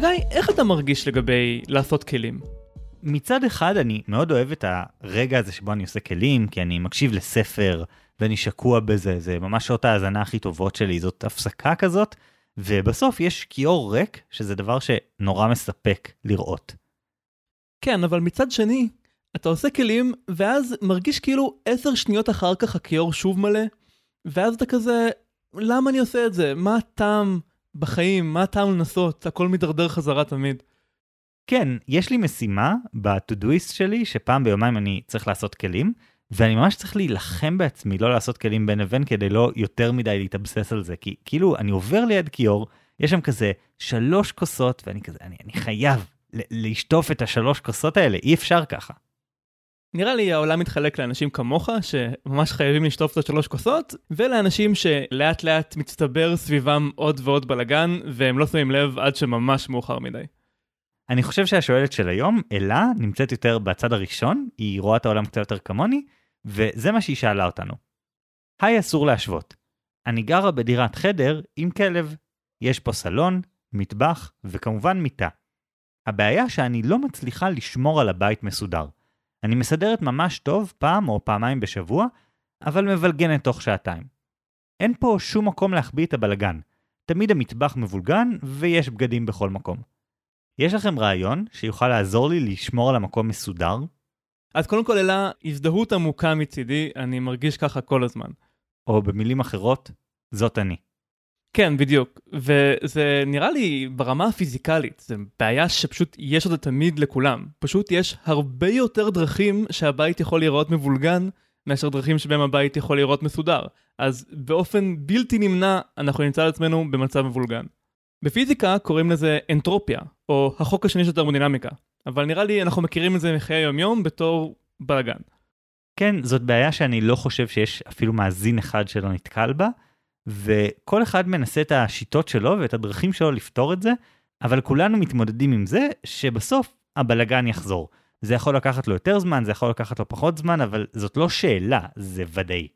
חגי, איך אתה מרגיש לגבי לעשות כלים? מצד אחד אני מאוד אוהב את הרגע הזה שבו אני עושה כלים, כי אני מקשיב לספר ואני שקוע בזה, זה ממש שעות ההאזנה הכי טובות שלי, זאת הפסקה כזאת, ובסוף יש כיור ריק, שזה דבר שנורא מספק לראות. כן, אבל מצד שני, אתה עושה כלים, ואז מרגיש כאילו עשר שניות אחר כך הכיור שוב מלא, ואז אתה כזה, למה אני עושה את זה? מה הטעם בחיים? מה הטעם לנסות? הכל מידרדר חזרה תמיד. כן, יש לי משימה ב-to-doist שלי, שפעם ביומיים אני צריך לעשות כלים, ואני ממש צריך להילחם בעצמי לא לעשות כלים בין לבין כדי לא יותר מדי להתאבסס על זה, כי כאילו אני עובר ליד כיור, יש שם כזה שלוש כוסות, ואני כזה, אני, אני חייב לשטוף את השלוש כוסות האלה, אי אפשר ככה. נראה לי העולם מתחלק לאנשים כמוך, שממש חייבים לשטוף את השלוש כוסות, ולאנשים שלאט לאט מצטבר סביבם עוד ועוד בלאגן, והם לא שמים לב עד שממש מאוחר מדי. אני חושב שהשואלת של היום, אלה, נמצאת יותר בצד הראשון, היא רואה את העולם קצת יותר כמוני, וזה מה שהיא שאלה אותנו. היי אסור להשוות. אני גרה בדירת חדר עם כלב. יש פה סלון, מטבח וכמובן מיטה. הבעיה שאני לא מצליחה לשמור על הבית מסודר. אני מסדרת ממש טוב פעם או פעמיים בשבוע, אבל מבלגנת תוך שעתיים. אין פה שום מקום להחביא את הבלגן. תמיד המטבח מבולגן ויש בגדים בכל מקום. יש לכם רעיון שיוכל לעזור לי לשמור על המקום מסודר? אז קודם כל אלא הזדהות עמוקה מצידי, אני מרגיש ככה כל הזמן. או במילים אחרות, זאת אני. כן, בדיוק. וזה נראה לי ברמה הפיזיקלית, זו בעיה שפשוט יש אותה תמיד לכולם. פשוט יש הרבה יותר דרכים שהבית יכול להיראות מבולגן, מאשר דרכים שבהם הבית יכול להיראות מסודר. אז באופן בלתי נמנע, אנחנו נמצא את עצמנו במצב מבולגן. בפיזיקה קוראים לזה אנטרופיה, או החוק השני של תרמודינמיקה. אבל נראה לי אנחנו מכירים את זה מחיי היומיום בתור בלאגן. כן, זאת בעיה שאני לא חושב שיש אפילו מאזין אחד שלא נתקל בה, וכל אחד מנסה את השיטות שלו ואת הדרכים שלו לפתור את זה, אבל כולנו מתמודדים עם זה שבסוף הבלגן יחזור. זה יכול לקחת לו יותר זמן, זה יכול לקחת לו פחות זמן, אבל זאת לא שאלה, זה ודאי.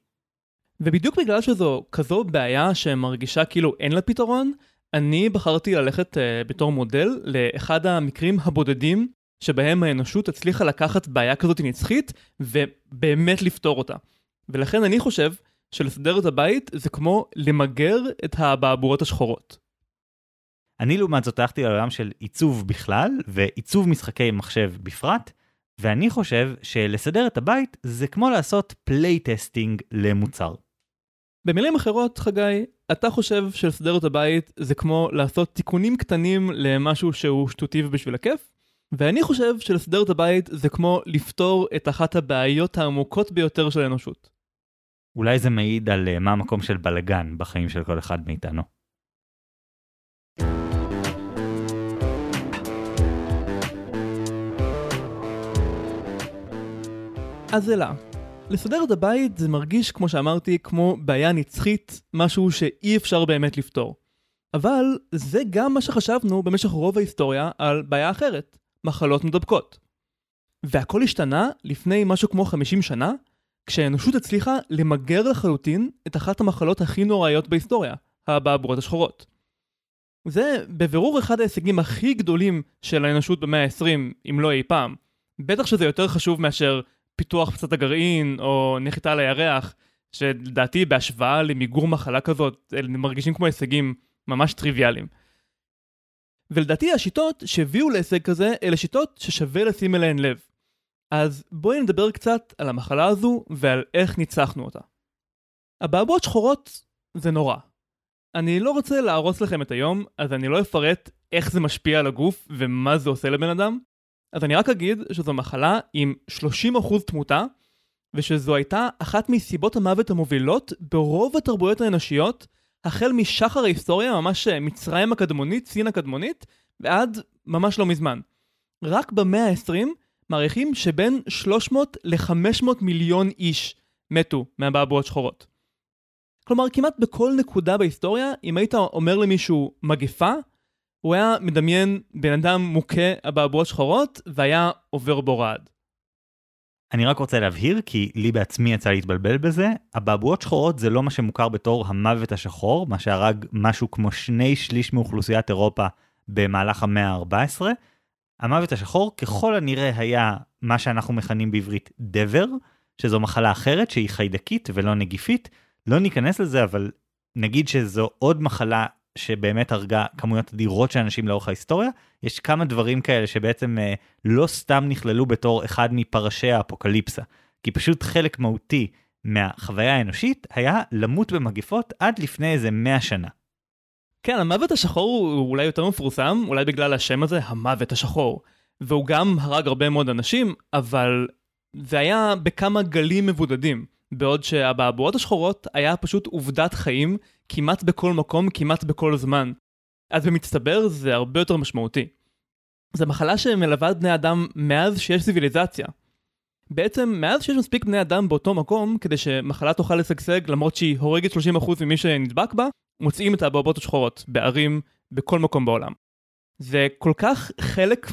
ובדיוק בגלל שזו כזו בעיה שמרגישה כאילו אין לה פתרון, אני בחרתי ללכת uh, בתור מודל לאחד המקרים הבודדים שבהם האנושות הצליחה לקחת בעיה כזאת נצחית ובאמת לפתור אותה. ולכן אני חושב שלסדר את הבית זה כמו למגר את האבעבועות השחורות. אני לעומת זאת הלכתי לעולם של עיצוב בכלל ועיצוב משחקי מחשב בפרט, ואני חושב שלסדר את הבית זה כמו לעשות playtesting למוצר. במילים אחרות, חגי, אתה חושב שלסדר את הבית זה כמו לעשות תיקונים קטנים למשהו שהוא שטותי ובשביל הכיף? ואני חושב שלסדר את הבית זה כמו לפתור את אחת הבעיות העמוקות ביותר של האנושות. אולי זה מעיד על אה, מה המקום של בלגן בחיים של כל אחד מאיתנו. אז אלה, לסדר את הבית זה מרגיש, כמו שאמרתי, כמו בעיה נצחית, משהו שאי אפשר באמת לפתור. אבל זה גם מה שחשבנו במשך רוב ההיסטוריה על בעיה אחרת, מחלות מדבקות. והכל השתנה לפני משהו כמו 50 שנה, כשהאנושות הצליחה למגר לחלוטין את אחת המחלות הכי נוראיות בהיסטוריה, האבעבורות השחורות. זה בבירור אחד ההישגים הכי גדולים של האנושות במאה ה-20, אם לא אי פעם. בטח שזה יותר חשוב מאשר פיתוח פצצת הגרעין, או נחיתה על הירח, שלדעתי בהשוואה למיגור מחלה כזאת, הם מרגישים כמו הישגים ממש טריוויאליים. ולדעתי השיטות שהביאו להישג כזה, אלה שיטות ששווה לשים אליהן לב. אז בואי נדבר קצת על המחלה הזו ועל איך ניצחנו אותה. אבעבועות שחורות זה נורא. אני לא רוצה להרוס לכם את היום, אז אני לא אפרט איך זה משפיע על הגוף ומה זה עושה לבן אדם, אז אני רק אגיד שזו מחלה עם 30% תמותה, ושזו הייתה אחת מסיבות המוות המובילות ברוב התרבויות האנושיות, החל משחר ההיסטוריה, ממש מצרים הקדמונית, סין הקדמונית, ועד ממש לא מזמן. רק במאה ה-20 מעריכים שבין 300 ל-500 מיליון איש מתו מאבעבועות שחורות. כלומר, כמעט בכל נקודה בהיסטוריה, אם היית אומר למישהו מגפה, הוא היה מדמיין בן אדם מוכה אבעבועות שחורות, והיה עובר בו רעד. אני רק רוצה להבהיר, כי לי בעצמי יצא להתבלבל בזה, אבעבועות שחורות זה לא מה שמוכר בתור המוות השחור, מה שהרג משהו כמו שני שליש מאוכלוסיית אירופה במהלך המאה ה-14. המוות השחור ככל הנראה היה מה שאנחנו מכנים בעברית דבר, שזו מחלה אחרת שהיא חיידקית ולא נגיפית. לא ניכנס לזה, אבל נגיד שזו עוד מחלה שבאמת הרגה כמויות אדירות של אנשים לאורך ההיסטוריה. יש כמה דברים כאלה שבעצם אה, לא סתם נכללו בתור אחד מפרשי האפוקליפסה, כי פשוט חלק מהותי מהחוויה האנושית היה למות במגפות עד לפני איזה 100 שנה. כן, המוות השחור הוא אולי יותר מפורסם, אולי בגלל השם הזה, המוות השחור. והוא גם הרג הרבה מאוד אנשים, אבל זה היה בכמה גלים מבודדים. בעוד שהבעבועות השחורות היה פשוט עובדת חיים כמעט בכל מקום, כמעט בכל זמן. אז במצטבר זה הרבה יותר משמעותי. זו מחלה שמלווה את בני אדם מאז שיש ציוויליזציה. בעצם מאז שיש מספיק בני אדם באותו מקום כדי שמחלה תוכל לשגשג למרות שהיא הורגת 30% ממי שנדבק בה, מוצאים את הבעבועות השחורות בערים, בכל מקום בעולם. זה כל כך חלק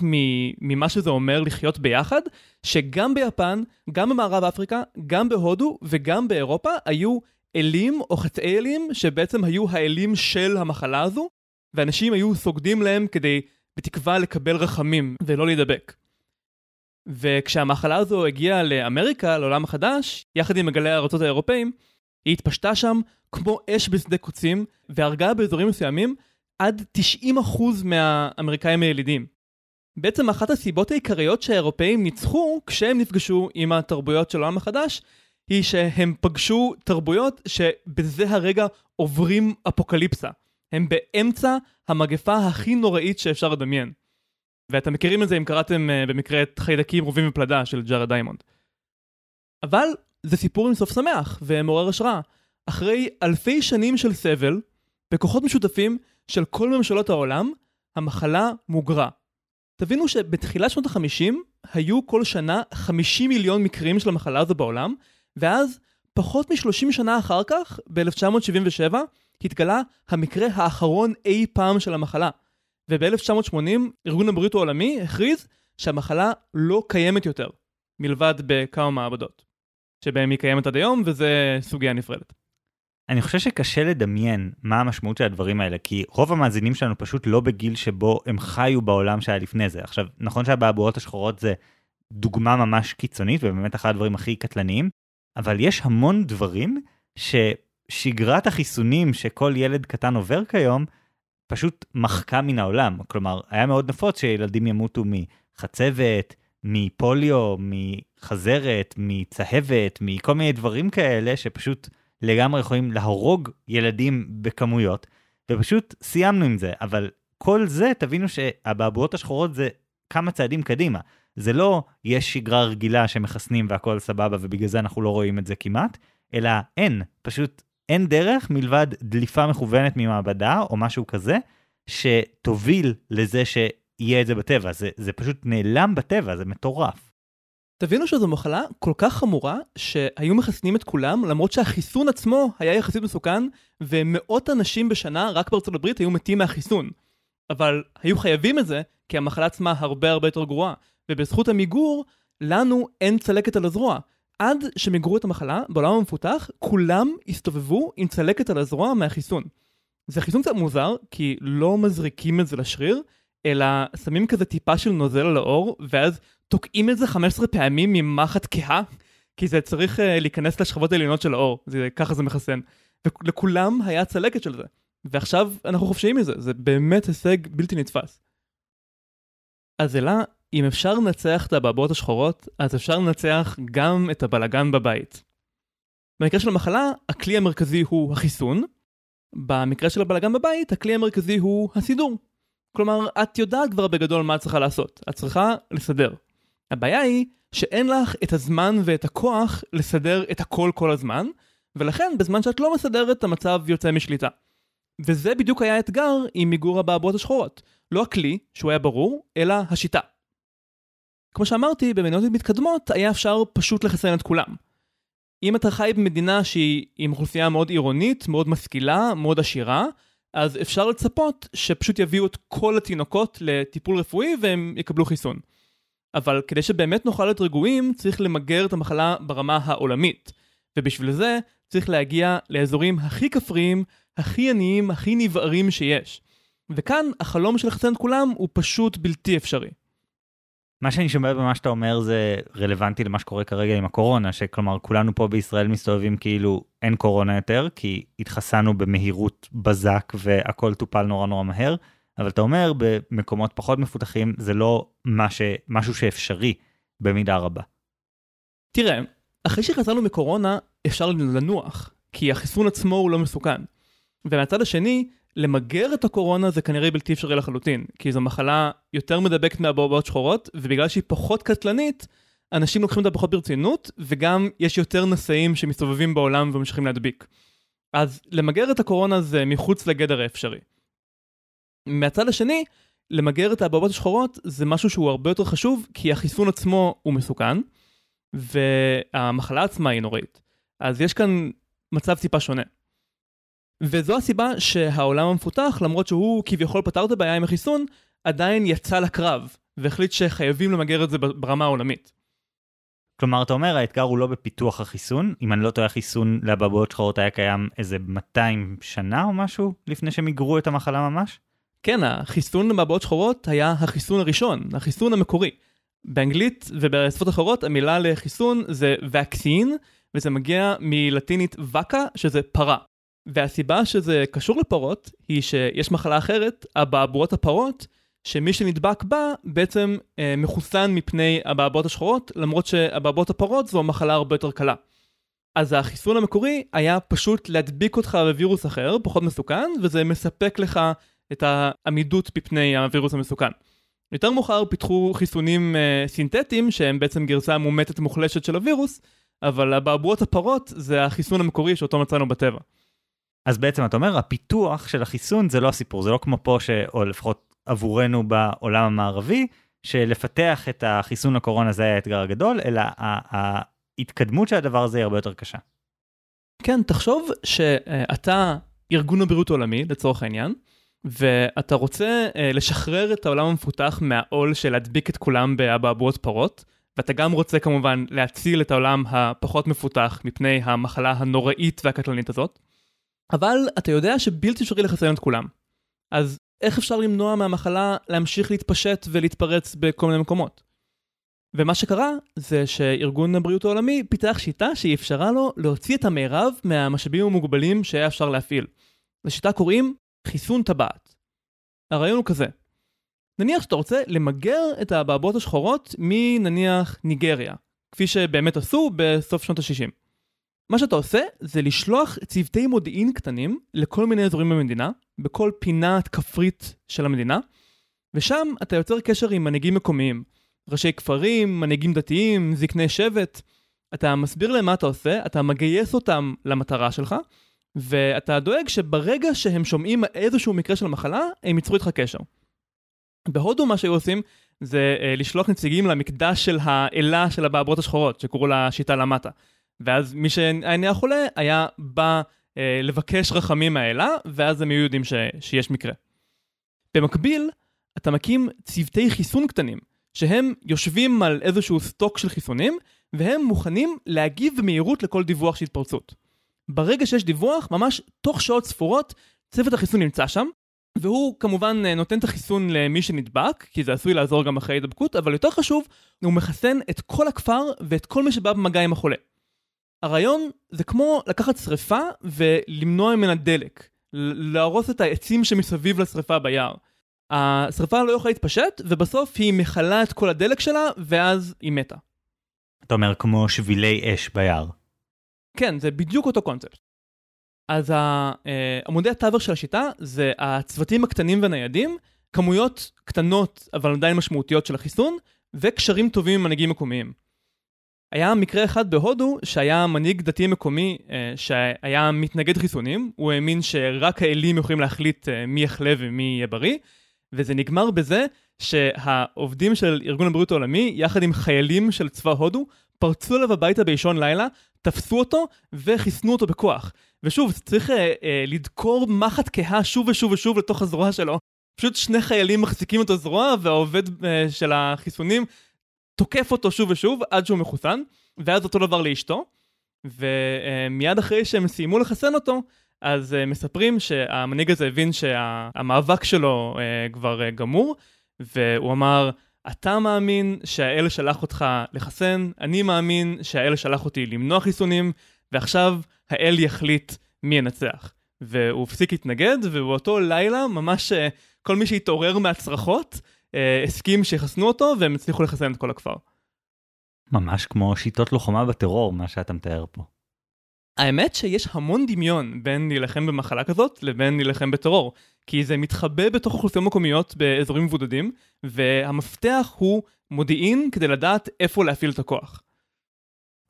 ממה שזה אומר לחיות ביחד, שגם ביפן, גם במערב אפריקה, גם בהודו וגם באירופה היו אלים או חצאי אלים שבעצם היו האלים של המחלה הזו, ואנשים היו סוגדים להם כדי בתקווה לקבל רחמים ולא להידבק. וכשהמחלה הזו הגיעה לאמריקה, לעולם החדש, יחד עם מגלי הארצות האירופאים, היא התפשטה שם כמו אש בשדה קוצים, והרגה באזורים מסוימים עד 90% מהאמריקאים הילידים. בעצם אחת הסיבות העיקריות שהאירופאים ניצחו כשהם נפגשו עם התרבויות של העולם החדש, היא שהם פגשו תרבויות שבזה הרגע עוברים אפוקליפסה. הם באמצע המגפה הכי נוראית שאפשר לדמיין. ואתם מכירים את זה אם קראתם uh, במקרה את חיידקים רובים ופלדה של ג'ארד דיימונד. אבל זה סיפור עם סוף שמח ומעורר השראה. אחרי אלפי שנים של סבל, בכוחות משותפים של כל ממשלות העולם, המחלה מוגרה. תבינו שבתחילת שנות ה-50 היו כל שנה 50 מיליון מקרים של המחלה הזו בעולם, ואז פחות מ-30 שנה אחר כך, ב-1977, התגלה המקרה האחרון אי פעם של המחלה. וב-1980 ארגון הבריאות העולמי הכריז שהמחלה לא קיימת יותר, מלבד בכמה מעבדות, שבהם היא קיימת עד היום, וזה סוגיה נפרדת. אני חושב שקשה לדמיין מה המשמעות של הדברים האלה, כי רוב המאזינים שלנו פשוט לא בגיל שבו הם חיו בעולם שהיה לפני זה. עכשיו, נכון שהבעבועות השחורות זה דוגמה ממש קיצונית, ובאמת אחד הדברים הכי קטלניים, אבל יש המון דברים ששגרת החיסונים שכל ילד קטן עובר כיום, פשוט מחקה מן העולם. כלומר, היה מאוד נפוץ שילדים ימותו מחצבת, מפוליו, מחזרת, מצהבת, מכל מיני דברים כאלה שפשוט לגמרי יכולים להרוג ילדים בכמויות, ופשוט סיימנו עם זה. אבל כל זה, תבינו שהבעבועות השחורות זה כמה צעדים קדימה. זה לא יש שגרה רגילה שמחסנים והכל סבבה ובגלל זה אנחנו לא רואים את זה כמעט, אלא אין, פשוט אין דרך מלבד דליפה מכוונת ממעבדה או משהו כזה, שתוביל לזה שיהיה את זה בטבע. זה, זה פשוט נעלם בטבע, זה מטורף. תבינו שזו מחלה כל כך חמורה, שהיו מחסנים את כולם, למרות שהחיסון עצמו היה יחסית מסוכן, ומאות אנשים בשנה רק בארצות הברית היו מתים מהחיסון. אבל היו חייבים את זה, כי המחלה עצמה הרבה הרבה יותר גרועה. ובזכות המיגור, לנו אין צלקת על הזרוע. עד שמיגרו את המחלה, בעולם המפותח, כולם הסתובבו עם צלקת על הזרוע מהחיסון. זה חיסון קצת מוזר, כי לא מזריקים את זה לשריר, אלא שמים כזה טיפה של נוזל על האור, ואז תוקעים את זה 15 פעמים ממחט כהה, כי זה צריך uh, להיכנס לשכבות העליונות של האור, זה, ככה זה מחסן. ולכולם היה צלקת של זה. ועכשיו אנחנו חופשיים מזה, זה באמת הישג בלתי נתפס. אז אלה, אם אפשר לנצח את הבעבועות השחורות, אז אפשר לנצח גם את הבלגן בבית. במקרה של המחלה, הכלי המרכזי הוא החיסון. במקרה של הבלגן בבית, הכלי המרכזי הוא הסידור. כלומר, את יודעת כבר בגדול מה את צריכה לעשות. את צריכה לסדר. הבעיה היא שאין לך את הזמן ואת הכוח לסדר את הכל כל הזמן, ולכן בזמן שאת לא מסדרת המצב יוצא משליטה. וזה בדיוק היה האתגר עם מיגור הבעבועות השחורות. לא הכלי, שהוא היה ברור, אלא השיטה. כמו שאמרתי, במדינות מתקדמות היה אפשר פשוט לחסן את כולם. אם אתה חי במדינה שהיא עם אוכלוסייה מאוד עירונית, מאוד משכילה, מאוד עשירה, אז אפשר לצפות שפשוט יביאו את כל התינוקות לטיפול רפואי והם יקבלו חיסון. אבל כדי שבאמת נוכל להיות רגועים, צריך למגר את המחלה ברמה העולמית. ובשביל זה צריך להגיע לאזורים הכי כפריים, הכי עניים, הכי נבערים שיש. וכאן החלום של לחסן את כולם הוא פשוט בלתי אפשרי. מה שאני שומע במה שאתה אומר זה רלוונטי למה שקורה כרגע עם הקורונה, שכלומר כולנו פה בישראל מסתובבים כאילו אין קורונה יותר, כי התחסנו במהירות בזק והכל טופל נורא נורא מהר, אבל אתה אומר במקומות פחות מפותחים זה לא מה ש... משהו שאפשרי במידה רבה. תראה, אחרי שחזרנו מקורונה אפשר לנוח, כי החיסון עצמו הוא לא מסוכן. ומהצד השני, למגר את הקורונה זה כנראה בלתי אפשרי לחלוטין, כי זו מחלה יותר מדבקת מהבעבעות שחורות, ובגלל שהיא פחות קטלנית, אנשים לוקחים אותה פחות ברצינות, וגם יש יותר נשאים שמסתובבים בעולם וממשיכים להדביק. אז למגר את הקורונה זה מחוץ לגדר האפשרי. מהצד השני, למגר את הבעבעות השחורות זה משהו שהוא הרבה יותר חשוב, כי החיסון עצמו הוא מסוכן, והמחלה עצמה היא נוראית. אז יש כאן מצב טיפה שונה. וזו הסיבה שהעולם המפותח, למרות שהוא כביכול פתר את הבעיה עם החיסון, עדיין יצא לקרב, והחליט שחייבים למגר את זה ברמה העולמית. כלומר, אתה אומר, האתגר הוא לא בפיתוח החיסון, אם אני לא טועה, החיסון לאבעבועות שחורות היה קיים איזה 200 שנה או משהו, לפני שמיגרו את המחלה ממש? כן, החיסון לאבעבועות שחורות היה החיסון הראשון, החיסון המקורי. באנגלית ובשפות אחרות המילה לחיסון זה vaccine, וזה מגיע מלטינית וקה, שזה פרה. והסיבה שזה קשור לפרות, היא שיש מחלה אחרת, אבעבועות הפרות, שמי שנדבק בה בעצם אה, מחוסן מפני אבעבועות השחורות, למרות שאבעבועות הפרות זו מחלה הרבה יותר קלה. אז החיסון המקורי היה פשוט להדביק אותך בווירוס אחר, פחות מסוכן, וזה מספק לך את העמידות מפני הווירוס המסוכן. יותר מאוחר פיתחו חיסונים אה, סינתטיים, שהם בעצם גרסה מומתת מוחלשת של הווירוס, אבל אבעבועות הפרות זה החיסון המקורי שאותו מצאנו בטבע. אז בעצם אתה אומר, הפיתוח של החיסון זה לא הסיפור, זה לא כמו פה, ש... או לפחות עבורנו בעולם המערבי, שלפתח את החיסון לקורונה זה היה האתגר הגדול, אלא ההתקדמות של הדבר הזה היא הרבה יותר קשה. כן, תחשוב שאתה ארגון הבריאות העולמי, לצורך העניין, ואתה רוצה uh, לשחרר את העולם המפותח מהעול של להדביק את כולם באבעבועות פרות, ואתה גם רוצה כמובן להציל את העולם הפחות מפותח מפני המחלה הנוראית והקטלנית הזאת, אבל אתה יודע שבלתי אפשרי לחסן את כולם. אז איך אפשר למנוע מהמחלה להמשיך להתפשט ולהתפרץ בכל מיני מקומות? ומה שקרה זה שארגון הבריאות העולמי פיתח שיטה שהיא אפשרה לו להוציא את המערב מהמשאבים המוגבלים שהיה אפשר להפעיל. לשיטה קוראים חיסון טבעת. הרעיון הוא כזה, נניח שאתה רוצה למגר את האבעבועות השחורות מנניח ניגריה, כפי שבאמת עשו בסוף שנות ה-60. מה שאתה עושה זה לשלוח צוותי מודיעין קטנים לכל מיני אזורים במדינה, בכל פינה כפרית של המדינה, ושם אתה יוצר קשר עם מנהיגים מקומיים, ראשי כפרים, מנהיגים דתיים, זקני שבט. אתה מסביר להם מה אתה עושה, אתה מגייס אותם למטרה שלך, ואתה דואג שברגע שהם שומעים איזשהו מקרה של מחלה, הם ייצרו איתך קשר. בהודו מה שהיו עושים זה אה, לשלוח נציגים למקדש של האלה של הבעברות השחורות, שקראו לה שיטה למטה. ואז מי שהיה חולה היה בא אה, לבקש רחמים מהאלה, ואז הם היו יודעים ש, שיש מקרה. במקביל, אתה מקים צוותי חיסון קטנים, שהם יושבים על איזשהו סטוק של חיסונים, והם מוכנים להגיב במהירות לכל דיווח של התפרצות. ברגע שיש דיווח, ממש תוך שעות ספורות, צוות החיסון נמצא שם, והוא כמובן אה, נותן את החיסון למי שנדבק, כי זה עשוי לעזור גם אחרי הידבקות, אבל יותר חשוב, הוא מחסן את כל הכפר ואת כל מי שבא במגע עם החולה. הרעיון זה כמו לקחת שריפה ולמנוע ממנה דלק, להרוס את העצים שמסביב לשריפה ביער. השריפה לא יכולה להתפשט, ובסוף היא מכלה את כל הדלק שלה, ואז היא מתה. אתה אומר כמו שבילי אש ביער. כן, זה בדיוק אותו קונספט. אז אה, עמודי התווך של השיטה זה הצוותים הקטנים והניידים, כמויות קטנות אבל עדיין משמעותיות של החיסון, וקשרים טובים עם מנהיגים מקומיים. היה מקרה אחד בהודו שהיה מנהיג דתי מקומי אה, שהיה מתנגד חיסונים, הוא האמין שרק האלים יכולים להחליט אה, מי יחלה ומי יהיה בריא, וזה נגמר בזה שהעובדים של ארגון הבריאות העולמי, יחד עם חיילים של צבא הודו, פרצו אליו הביתה באישון לילה, תפסו אותו וחיסנו אותו בכוח. ושוב, צריך אה, אה, לדקור מחט כהה שוב ושוב ושוב לתוך הזרוע שלו. פשוט שני חיילים מחזיקים את הזרוע, והעובד אה, של החיסונים תוקף אותו שוב ושוב עד שהוא מחוסן, ואז אותו דבר לאשתו, ומיד אחרי שהם סיימו לחסן אותו, אז uh, מספרים שהמנהיג הזה הבין שהמאבק שלו uh, כבר uh, גמור, והוא אמר, אתה מאמין שהאל שלח אותך לחסן, אני מאמין שהאל שלח אותי למנוע חיסונים, ועכשיו האל יחליט מי ינצח. והוא הפסיק להתנגד, ובאותו לילה ממש כל מי שהתעורר מהצרחות, הסכים שיחסנו אותו, והם הצליחו לחסן את כל הכפר. ממש כמו שיטות לוחמה בטרור, מה שאתה מתאר פה. האמת שיש המון דמיון בין להילחם במחלה כזאת לבין להילחם בטרור, כי זה מתחבא בתוך אוכלוסיות מקומיות באזורים מבודדים, והמפתח הוא מודיעין כדי לדעת איפה להפעיל את הכוח.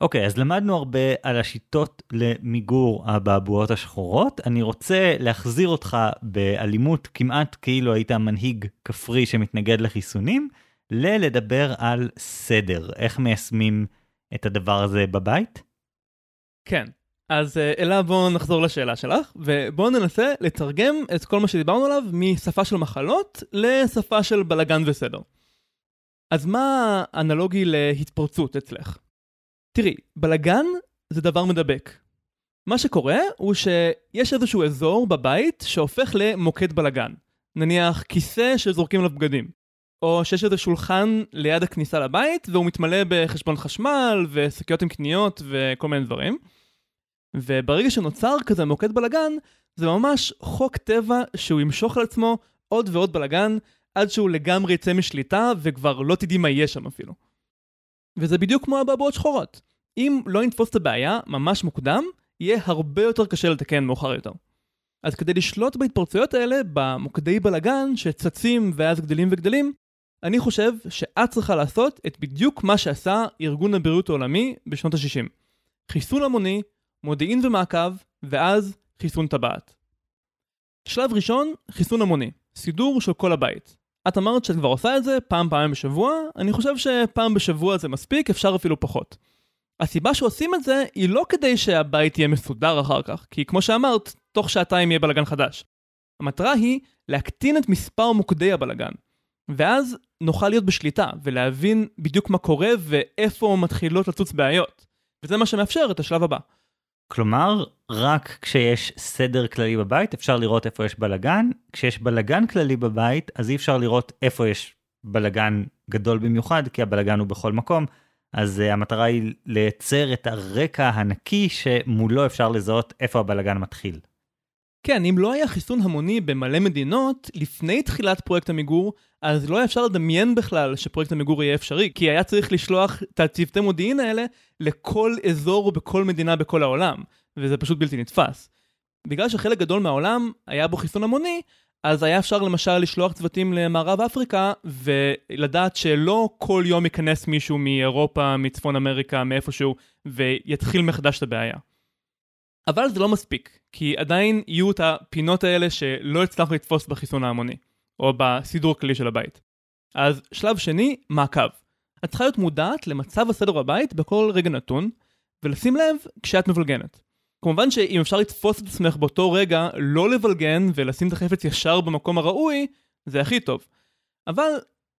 אוקיי, okay, אז למדנו הרבה על השיטות למיגור הבעבועות השחורות. אני רוצה להחזיר אותך באלימות כמעט כאילו היית מנהיג כפרי שמתנגד לחיסונים, ללדבר על סדר, איך מיישמים את הדבר הזה בבית? כן, אז אה, אלה בואו נחזור לשאלה שלך, ובואו ננסה לתרגם את כל מה שדיברנו עליו משפה של מחלות לשפה של בלגן וסדר. אז מה האנלוגי להתפרצות אצלך? תראי, בלגן זה דבר מדבק. מה שקורה הוא שיש איזשהו אזור בבית שהופך למוקד בלגן. נניח כיסא שזורקים עליו בגדים. או שיש איזה שולחן ליד הכניסה לבית והוא מתמלא בחשבון חשמל ושקיות עם קניות וכל מיני דברים. וברגע שנוצר כזה מוקד בלגן, זה ממש חוק טבע שהוא ימשוך על עצמו עוד ועוד בלגן עד שהוא לגמרי יצא משליטה וכבר לא תדעי מה יהיה שם אפילו. וזה בדיוק כמו הבעבועות שחורות. אם לא נתפוס את הבעיה ממש מוקדם, יהיה הרבה יותר קשה לתקן מאוחר יותר. אז כדי לשלוט בהתפרצויות האלה, במוקדי בלגן שצצים ואז גדלים וגדלים, אני חושב שאת צריכה לעשות את בדיוק מה שעשה ארגון הבריאות העולמי בשנות ה-60. חיסון המוני, מודיעין ומעקב, ואז חיסון טבעת. שלב ראשון, חיסון המוני, סידור של כל הבית. את אמרת שאת כבר עושה את זה פעם פעמיים בשבוע, אני חושב שפעם בשבוע זה מספיק, אפשר אפילו פחות. הסיבה שעושים את זה היא לא כדי שהבית יהיה מסודר אחר כך, כי כמו שאמרת, תוך שעתיים יהיה בלאגן חדש. המטרה היא להקטין את מספר מוקדי הבלאגן. ואז נוכל להיות בשליטה ולהבין בדיוק מה קורה ואיפה מתחילות לצוץ בעיות. וזה מה שמאפשר את השלב הבא. כלומר, רק כשיש סדר כללי בבית אפשר לראות איפה יש בלגן, כשיש בלגן כללי בבית אז אי אפשר לראות איפה יש בלגן גדול במיוחד, כי הבלגן הוא בכל מקום, אז uh, המטרה היא לייצר את הרקע הנקי שמולו אפשר לזהות איפה הבלגן מתחיל. כן, אם לא היה חיסון המוני במלא מדינות, לפני תחילת פרויקט המיגור, אז לא היה אפשר לדמיין בכלל שפרויקט המיגור יהיה אפשרי, כי היה צריך לשלוח את הצוותי מודיעין האלה לכל אזור בכל מדינה בכל העולם, וזה פשוט בלתי נתפס. בגלל שחלק גדול מהעולם היה בו חיסון המוני, אז היה אפשר למשל לשלוח צוותים למערב אפריקה, ולדעת שלא כל יום ייכנס מישהו מאירופה, מצפון אמריקה, מאיפשהו, ויתחיל מחדש את הבעיה. אבל זה לא מספיק, כי עדיין יהיו את הפינות האלה שלא הצלחנו לתפוס בחיסון ההמוני, או בסידור הכללי של הבית. אז שלב שני, מעקב. את צריכה להיות מודעת למצב הסדר בבית בכל רגע נתון, ולשים לב כשאת מבלגנת. כמובן שאם אפשר לתפוס את עצמך באותו רגע, לא לבלגן ולשים את החפץ ישר במקום הראוי, זה הכי טוב. אבל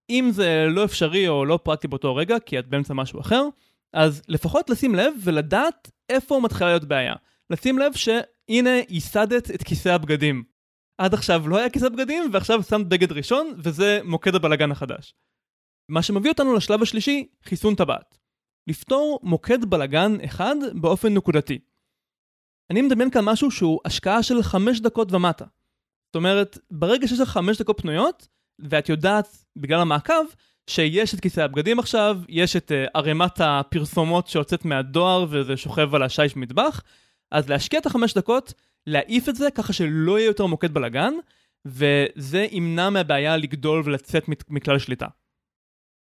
אם זה לא אפשרי או לא פרקטי באותו רגע, כי את באמצע משהו אחר, אז לפחות לשים לב ולדעת איפה מתחילה להיות בעיה. לשים לב שהנה ייסדת את כיסא הבגדים. עד עכשיו לא היה כיסא בגדים ועכשיו שמת בגד ראשון וזה מוקד הבלגן החדש. מה שמביא אותנו לשלב השלישי, חיסון טבעת. לפתור מוקד בלגן אחד באופן נקודתי. אני מדמיין כאן משהו שהוא השקעה של 5 דקות ומטה. זאת אומרת, ברגע שיש לך 5 דקות פנויות, ואת יודעת, בגלל המעקב, שיש את כיסא הבגדים עכשיו, יש את uh, ערימת הפרסומות שיוצאת מהדואר וזה שוכב על השיש מטבח, אז להשקיע את החמש דקות, להעיף את זה ככה שלא יהיה יותר מוקד בלאגן, וזה ימנע מהבעיה לגדול ולצאת מכלל שליטה.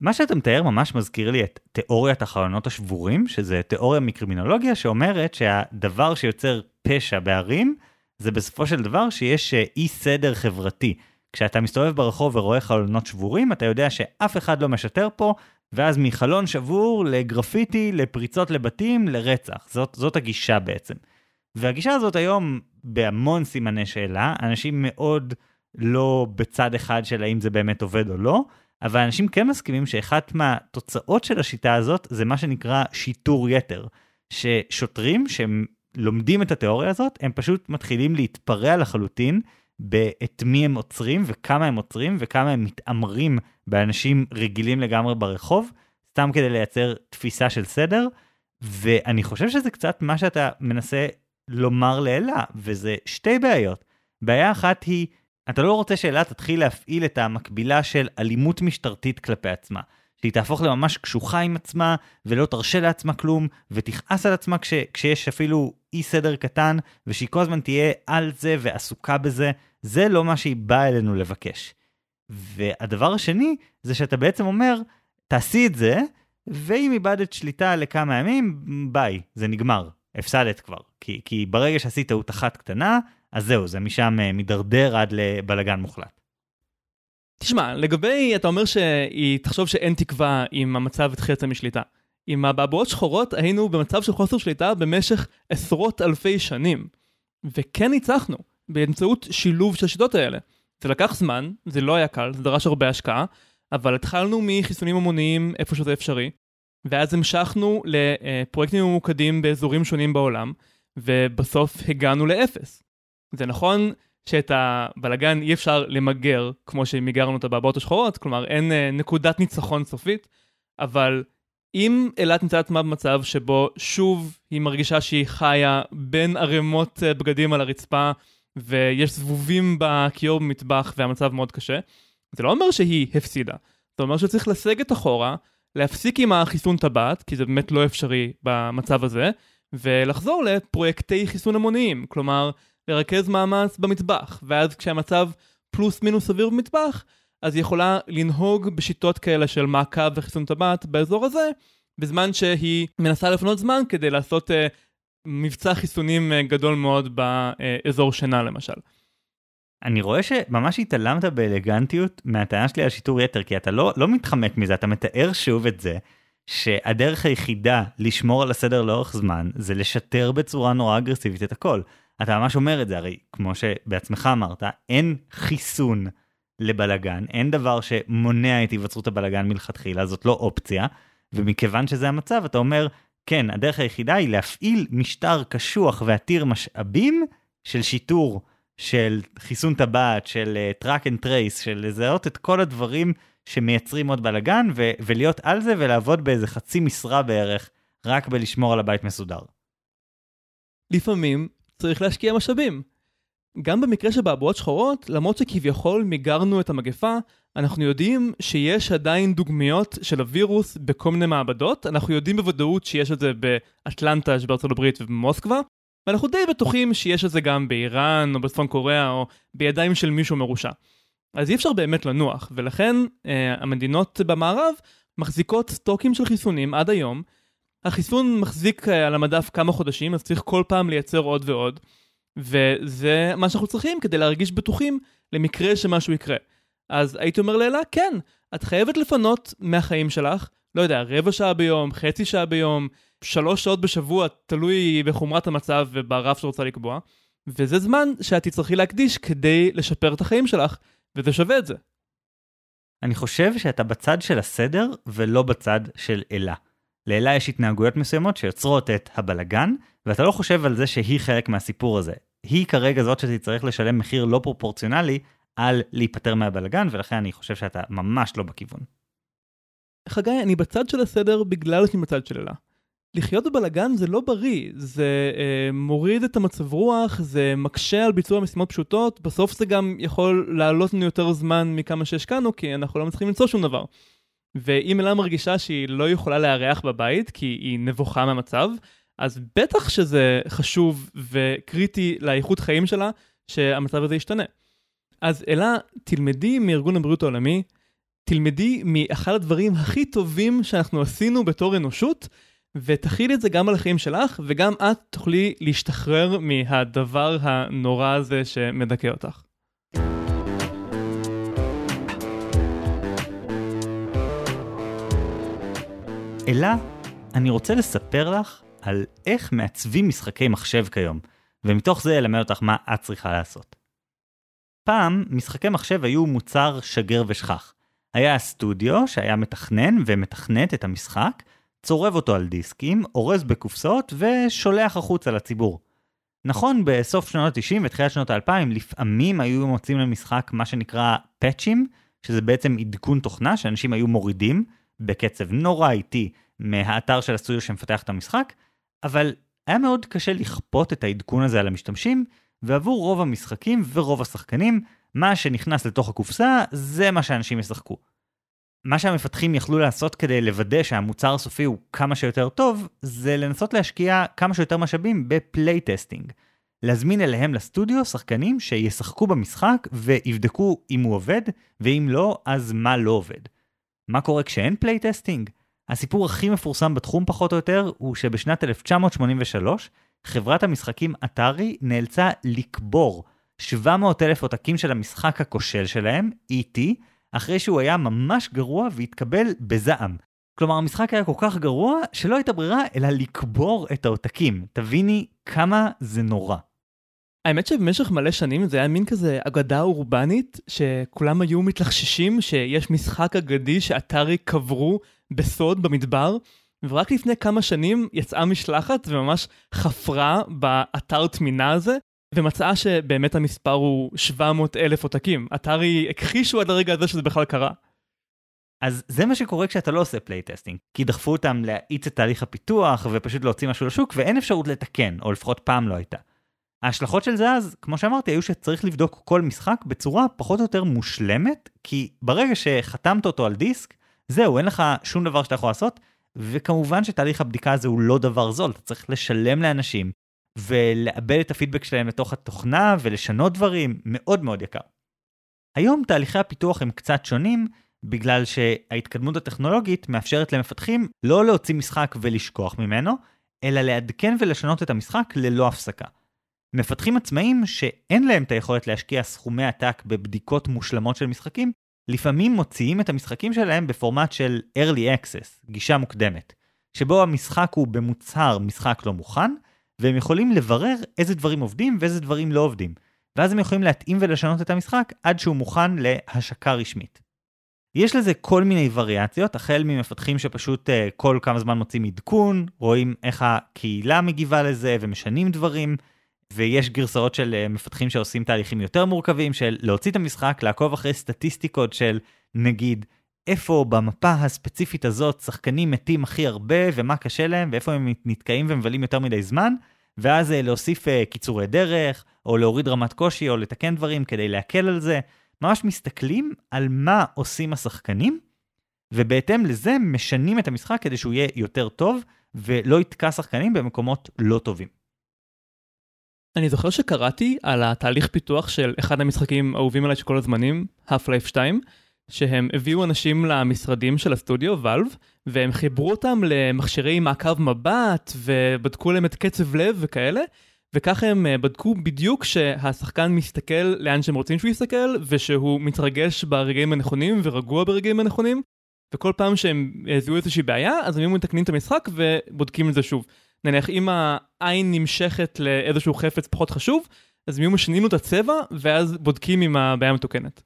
מה שאתה מתאר ממש מזכיר לי את תיאוריית החלונות השבורים, שזה תיאוריה מקרימינולוגיה שאומרת שהדבר שיוצר פשע בערים, זה בסופו של דבר שיש אה, אי סדר חברתי. כשאתה מסתובב ברחוב ורואה חלונות שבורים, אתה יודע שאף אחד לא משטר פה, ואז מחלון שבור לגרפיטי, לפריצות לבתים, לרצח. זאת, זאת הגישה בעצם. והגישה הזאת היום בהמון סימני שאלה, אנשים מאוד לא בצד אחד של האם זה באמת עובד או לא, אבל אנשים כן מסכימים שאחת מהתוצאות של השיטה הזאת זה מה שנקרא שיטור יתר. ששוטרים שהם לומדים את התיאוריה הזאת, הם פשוט מתחילים להתפרע לחלוטין באת מי הם עוצרים וכמה הם עוצרים וכמה הם מתעמרים באנשים רגילים לגמרי ברחוב, סתם כדי לייצר תפיסה של סדר, ואני חושב שזה קצת מה שאתה מנסה לומר לאלה, וזה שתי בעיות. בעיה אחת היא, אתה לא רוצה שאלה תתחיל להפעיל את המקבילה של אלימות משטרתית כלפי עצמה. שהיא תהפוך לממש קשוחה עם עצמה, ולא תרשה לעצמה כלום, ותכעס על עצמה כש, כשיש אפילו אי סדר קטן, ושהיא כל הזמן תהיה על זה ועסוקה בזה, זה לא מה שהיא באה אלינו לבקש. והדבר השני, זה שאתה בעצם אומר, תעשי את זה, ואם איבדת שליטה לכמה ימים, ביי, זה נגמר, הפסדת כבר. כי, כי ברגע שעשית טעות אחת קטנה, אז זהו, זה משם אה, מידרדר עד לבלגן מוחלט. תשמע, לגבי, אתה אומר שהיא תחשוב שאין תקווה אם המצב התחיל לצאת משליטה. עם הבעבועות שחורות היינו במצב של חוסר שליטה במשך עשרות אלפי שנים. וכן ניצחנו, באמצעות שילוב של השיטות האלה. זה לקח זמן, זה לא היה קל, זה דרש הרבה השקעה, אבל התחלנו מחיסונים המוניים איפה שזה אפשרי, ואז המשכנו לפרויקטים ממוקדים באזורים שונים בעולם, ובסוף הגענו לאפס. זה נכון שאת הבלגן אי אפשר למגר כמו שמיגרנו את הבעבעות השחורות, כלומר אין אה, נקודת ניצחון סופית, אבל אם אילת נמצאת עצמה במצב שבו שוב היא מרגישה שהיא חיה בין ערימות אה, בגדים על הרצפה ויש זבובים בכיור במטבח והמצב מאוד קשה, זה לא אומר שהיא הפסידה. זה אומר שצריך לסגת אחורה, להפסיק עם החיסון טבעת, כי זה באמת לא אפשרי במצב הזה, ולחזור לפרויקטי חיסון המוניים. כלומר, לרכז מאמץ במטבח, ואז כשהמצב פלוס מינוס סביר במטבח, אז היא יכולה לנהוג בשיטות כאלה של מעקב וחיסון טבעת באזור הזה, בזמן שהיא מנסה לפנות זמן כדי לעשות uh, מבצע חיסונים uh, גדול מאוד באזור שינה למשל. אני רואה שממש התעלמת באלגנטיות מהטענה שלי על שיטור יתר, כי אתה לא, לא מתחמק מזה, אתה מתאר שוב את זה, שהדרך היחידה לשמור על הסדר לאורך זמן, זה לשטר בצורה נורא אגרסיבית את הכל. אתה ממש אומר את זה, הרי כמו שבעצמך אמרת, אין חיסון לבלגן, אין דבר שמונע את היווצרות הבלגן מלכתחילה, זאת לא אופציה, ומכיוון שזה המצב, אתה אומר, כן, הדרך היחידה היא להפעיל משטר קשוח ועתיר משאבים של שיטור, של חיסון טבעת, של uh, track and trace, של לזהות את כל הדברים שמייצרים עוד בלאגן, ו- ולהיות על זה ולעבוד באיזה חצי משרה בערך, רק בלשמור על הבית מסודר. לפעמים צריך להשקיע משאבים. גם במקרה של באבועות שחורות, למרות שכביכול מיגרנו את המגפה, אנחנו יודעים שיש עדיין דוגמיות של הווירוס בכל מיני מעבדות, אנחנו יודעים בוודאות שיש את זה באטלנטה שבארצות הברית ובמוסקבה, ואנחנו די בטוחים שיש את זה גם באיראן או בצפון קוריאה או בידיים של מישהו מרושע. אז אי אפשר באמת לנוח, ולכן אה, המדינות במערב מחזיקות סטוקים של חיסונים עד היום, החיסון מחזיק אה, על המדף כמה חודשים, אז צריך כל פעם לייצר עוד ועוד. וזה מה שאנחנו צריכים כדי להרגיש בטוחים למקרה שמשהו יקרה. אז הייתי אומר לאלה, כן, את חייבת לפנות מהחיים שלך, לא יודע, רבע שעה ביום, חצי שעה ביום, שלוש שעות בשבוע, תלוי בחומרת המצב וברף שרוצה לקבוע, וזה זמן שאת תצטרכי להקדיש כדי לשפר את החיים שלך, וזה שווה את זה. אני חושב שאתה בצד של הסדר ולא בצד של אלה. לאלה יש התנהגויות מסוימות שיוצרות את הבלגן, ואתה לא חושב על זה שהיא חלק מהסיפור הזה. היא כרגע זאת שתצטרך לשלם מחיר לא פרופורציונלי על להיפטר מהבלגן, ולכן אני חושב שאתה ממש לא בכיוון. חגי, אני בצד של הסדר בגלל שאני בצד של אלה. לחיות בבלגן זה לא בריא, זה אה, מוריד את המצב רוח, זה מקשה על ביצוע משימות פשוטות, בסוף זה גם יכול לעלות לנו יותר זמן מכמה שהשקענו, כי אנחנו לא מצליחים למצוא שום דבר. ואם אלה מרגישה שהיא לא יכולה לארח בבית כי היא נבוכה מהמצב, אז בטח שזה חשוב וקריטי לאיכות חיים שלה שהמצב הזה ישתנה. אז אלה, תלמדי מארגון הבריאות העולמי, תלמדי מאחד הדברים הכי טובים שאנחנו עשינו בתור אנושות, ותכילי את זה גם על החיים שלך, וגם את תוכלי להשתחרר מהדבר הנורא הזה שמדכא אותך. אלא אני רוצה לספר לך על איך מעצבים משחקי מחשב כיום, ומתוך זה אלמד אותך מה את צריכה לעשות. פעם, משחקי מחשב היו מוצר שגר ושכח. היה הסטודיו שהיה מתכנן ומתכנת את המשחק, צורב אותו על דיסקים, אורז בקופסאות ושולח החוצה לציבור. נכון, בסוף שנות ה-90 ותחילת שנות ה-2000, לפעמים היו מוצאים למשחק מה שנקרא פאצ'ים, שזה בעצם עדכון תוכנה שאנשים היו מורידים בקצב נורא איטי מהאתר של הסטודיו שמפתח את המשחק, אבל היה מאוד קשה לכפות את העדכון הזה על המשתמשים, ועבור רוב המשחקים ורוב השחקנים, מה שנכנס לתוך הקופסה זה מה שאנשים ישחקו. מה שהמפתחים יכלו לעשות כדי לוודא שהמוצר הסופי הוא כמה שיותר טוב, זה לנסות להשקיע כמה שיותר משאבים ב playtesting. להזמין אליהם לסטודיו שחקנים שישחקו במשחק ויבדקו אם הוא עובד, ואם לא, אז מה לא עובד. מה קורה כשאין playtesting? הסיפור הכי מפורסם בתחום פחות או יותר הוא שבשנת 1983 חברת המשחקים Atari נאלצה לקבור 700 אלף עותקים של המשחק הכושל שלהם, E.T., אחרי שהוא היה ממש גרוע והתקבל בזעם. כלומר, המשחק היה כל כך גרוע שלא הייתה ברירה אלא לקבור את העותקים. תביני כמה זה נורא. האמת שבמשך מלא שנים זה היה מין כזה אגדה אורבנית, שכולם היו מתלחששים שיש משחק אגדי ש Atari קברו בסוד במדבר, ורק לפני כמה שנים יצאה משלחת וממש חפרה באתר הטמינה הזה, ומצאה שבאמת המספר הוא 700 אלף עותקים. Atari הכחישו עד הרגע הזה שזה בכלל קרה. אז זה מה שקורה כשאתה לא עושה playtesting, כי דחפו אותם להאיץ את תהליך הפיתוח ופשוט להוציא משהו לשוק ואין אפשרות לתקן, או לפחות פעם לא הייתה. ההשלכות של זה אז, כמו שאמרתי, היו שצריך לבדוק כל משחק בצורה פחות או יותר מושלמת, כי ברגע שחתמת אותו על דיסק, זהו, אין לך שום דבר שאתה יכול לעשות, וכמובן שתהליך הבדיקה הזה הוא לא דבר זול, אתה צריך לשלם לאנשים, ולעבד את הפידבק שלהם לתוך התוכנה ולשנות דברים, מאוד מאוד יקר. היום תהליכי הפיתוח הם קצת שונים, בגלל שההתקדמות הטכנולוגית מאפשרת למפתחים לא להוציא משחק ולשכוח ממנו, אלא לעדכן ולשנות את המשחק ללא הפסקה. מפתחים עצמאים שאין להם את היכולת להשקיע סכומי עתק בבדיקות מושלמות של משחקים, לפעמים מוציאים את המשחקים שלהם בפורמט של early access, גישה מוקדמת, שבו המשחק הוא במוצהר משחק לא מוכן, והם יכולים לברר איזה דברים עובדים ואיזה דברים לא עובדים, ואז הם יכולים להתאים ולשנות את המשחק עד שהוא מוכן להשקה רשמית. יש לזה כל מיני וריאציות, החל ממפתחים שפשוט uh, כל כמה זמן מוצאים עדכון, רואים איך הקהילה מגיבה לזה ומשנים דברים, ויש גרסאות של uh, מפתחים שעושים תהליכים יותר מורכבים של להוציא את המשחק, לעקוב אחרי סטטיסטיקות של נגיד איפה במפה הספציפית הזאת שחקנים מתים הכי הרבה ומה קשה להם ואיפה הם נתקעים ומבלים יותר מדי זמן, ואז uh, להוסיף uh, קיצורי דרך, או להוריד רמת קושי, או לתקן דברים כדי להקל על זה. ממש מסתכלים על מה עושים השחקנים, ובהתאם לזה משנים את המשחק כדי שהוא יהיה יותר טוב, ולא יתקע שחקנים במקומות לא טובים. אני זוכר שקראתי על התהליך פיתוח של אחד המשחקים האהובים עליי של כל הזמנים, Half-Life 2, שהם הביאו אנשים למשרדים של הסטודיו, ואלב, והם חיברו אותם למכשירי מעקב מבט, ובדקו להם את קצב לב וכאלה, וככה הם אה, בדקו בדיוק שהשחקן מסתכל לאן שהם רוצים שהוא יסתכל, ושהוא מתרגש ברגעים הנכונים ורגוע ברגעים הנכונים, וכל פעם שהם זיהו איזושהי בעיה, אז הם היו מתקנים את המשחק ובודקים את זה שוב. נניח אם העין נמשכת לאיזשהו חפץ פחות חשוב, אז היו משנים לו את הצבע, ואז בודקים אם הבעיה מתוקנת.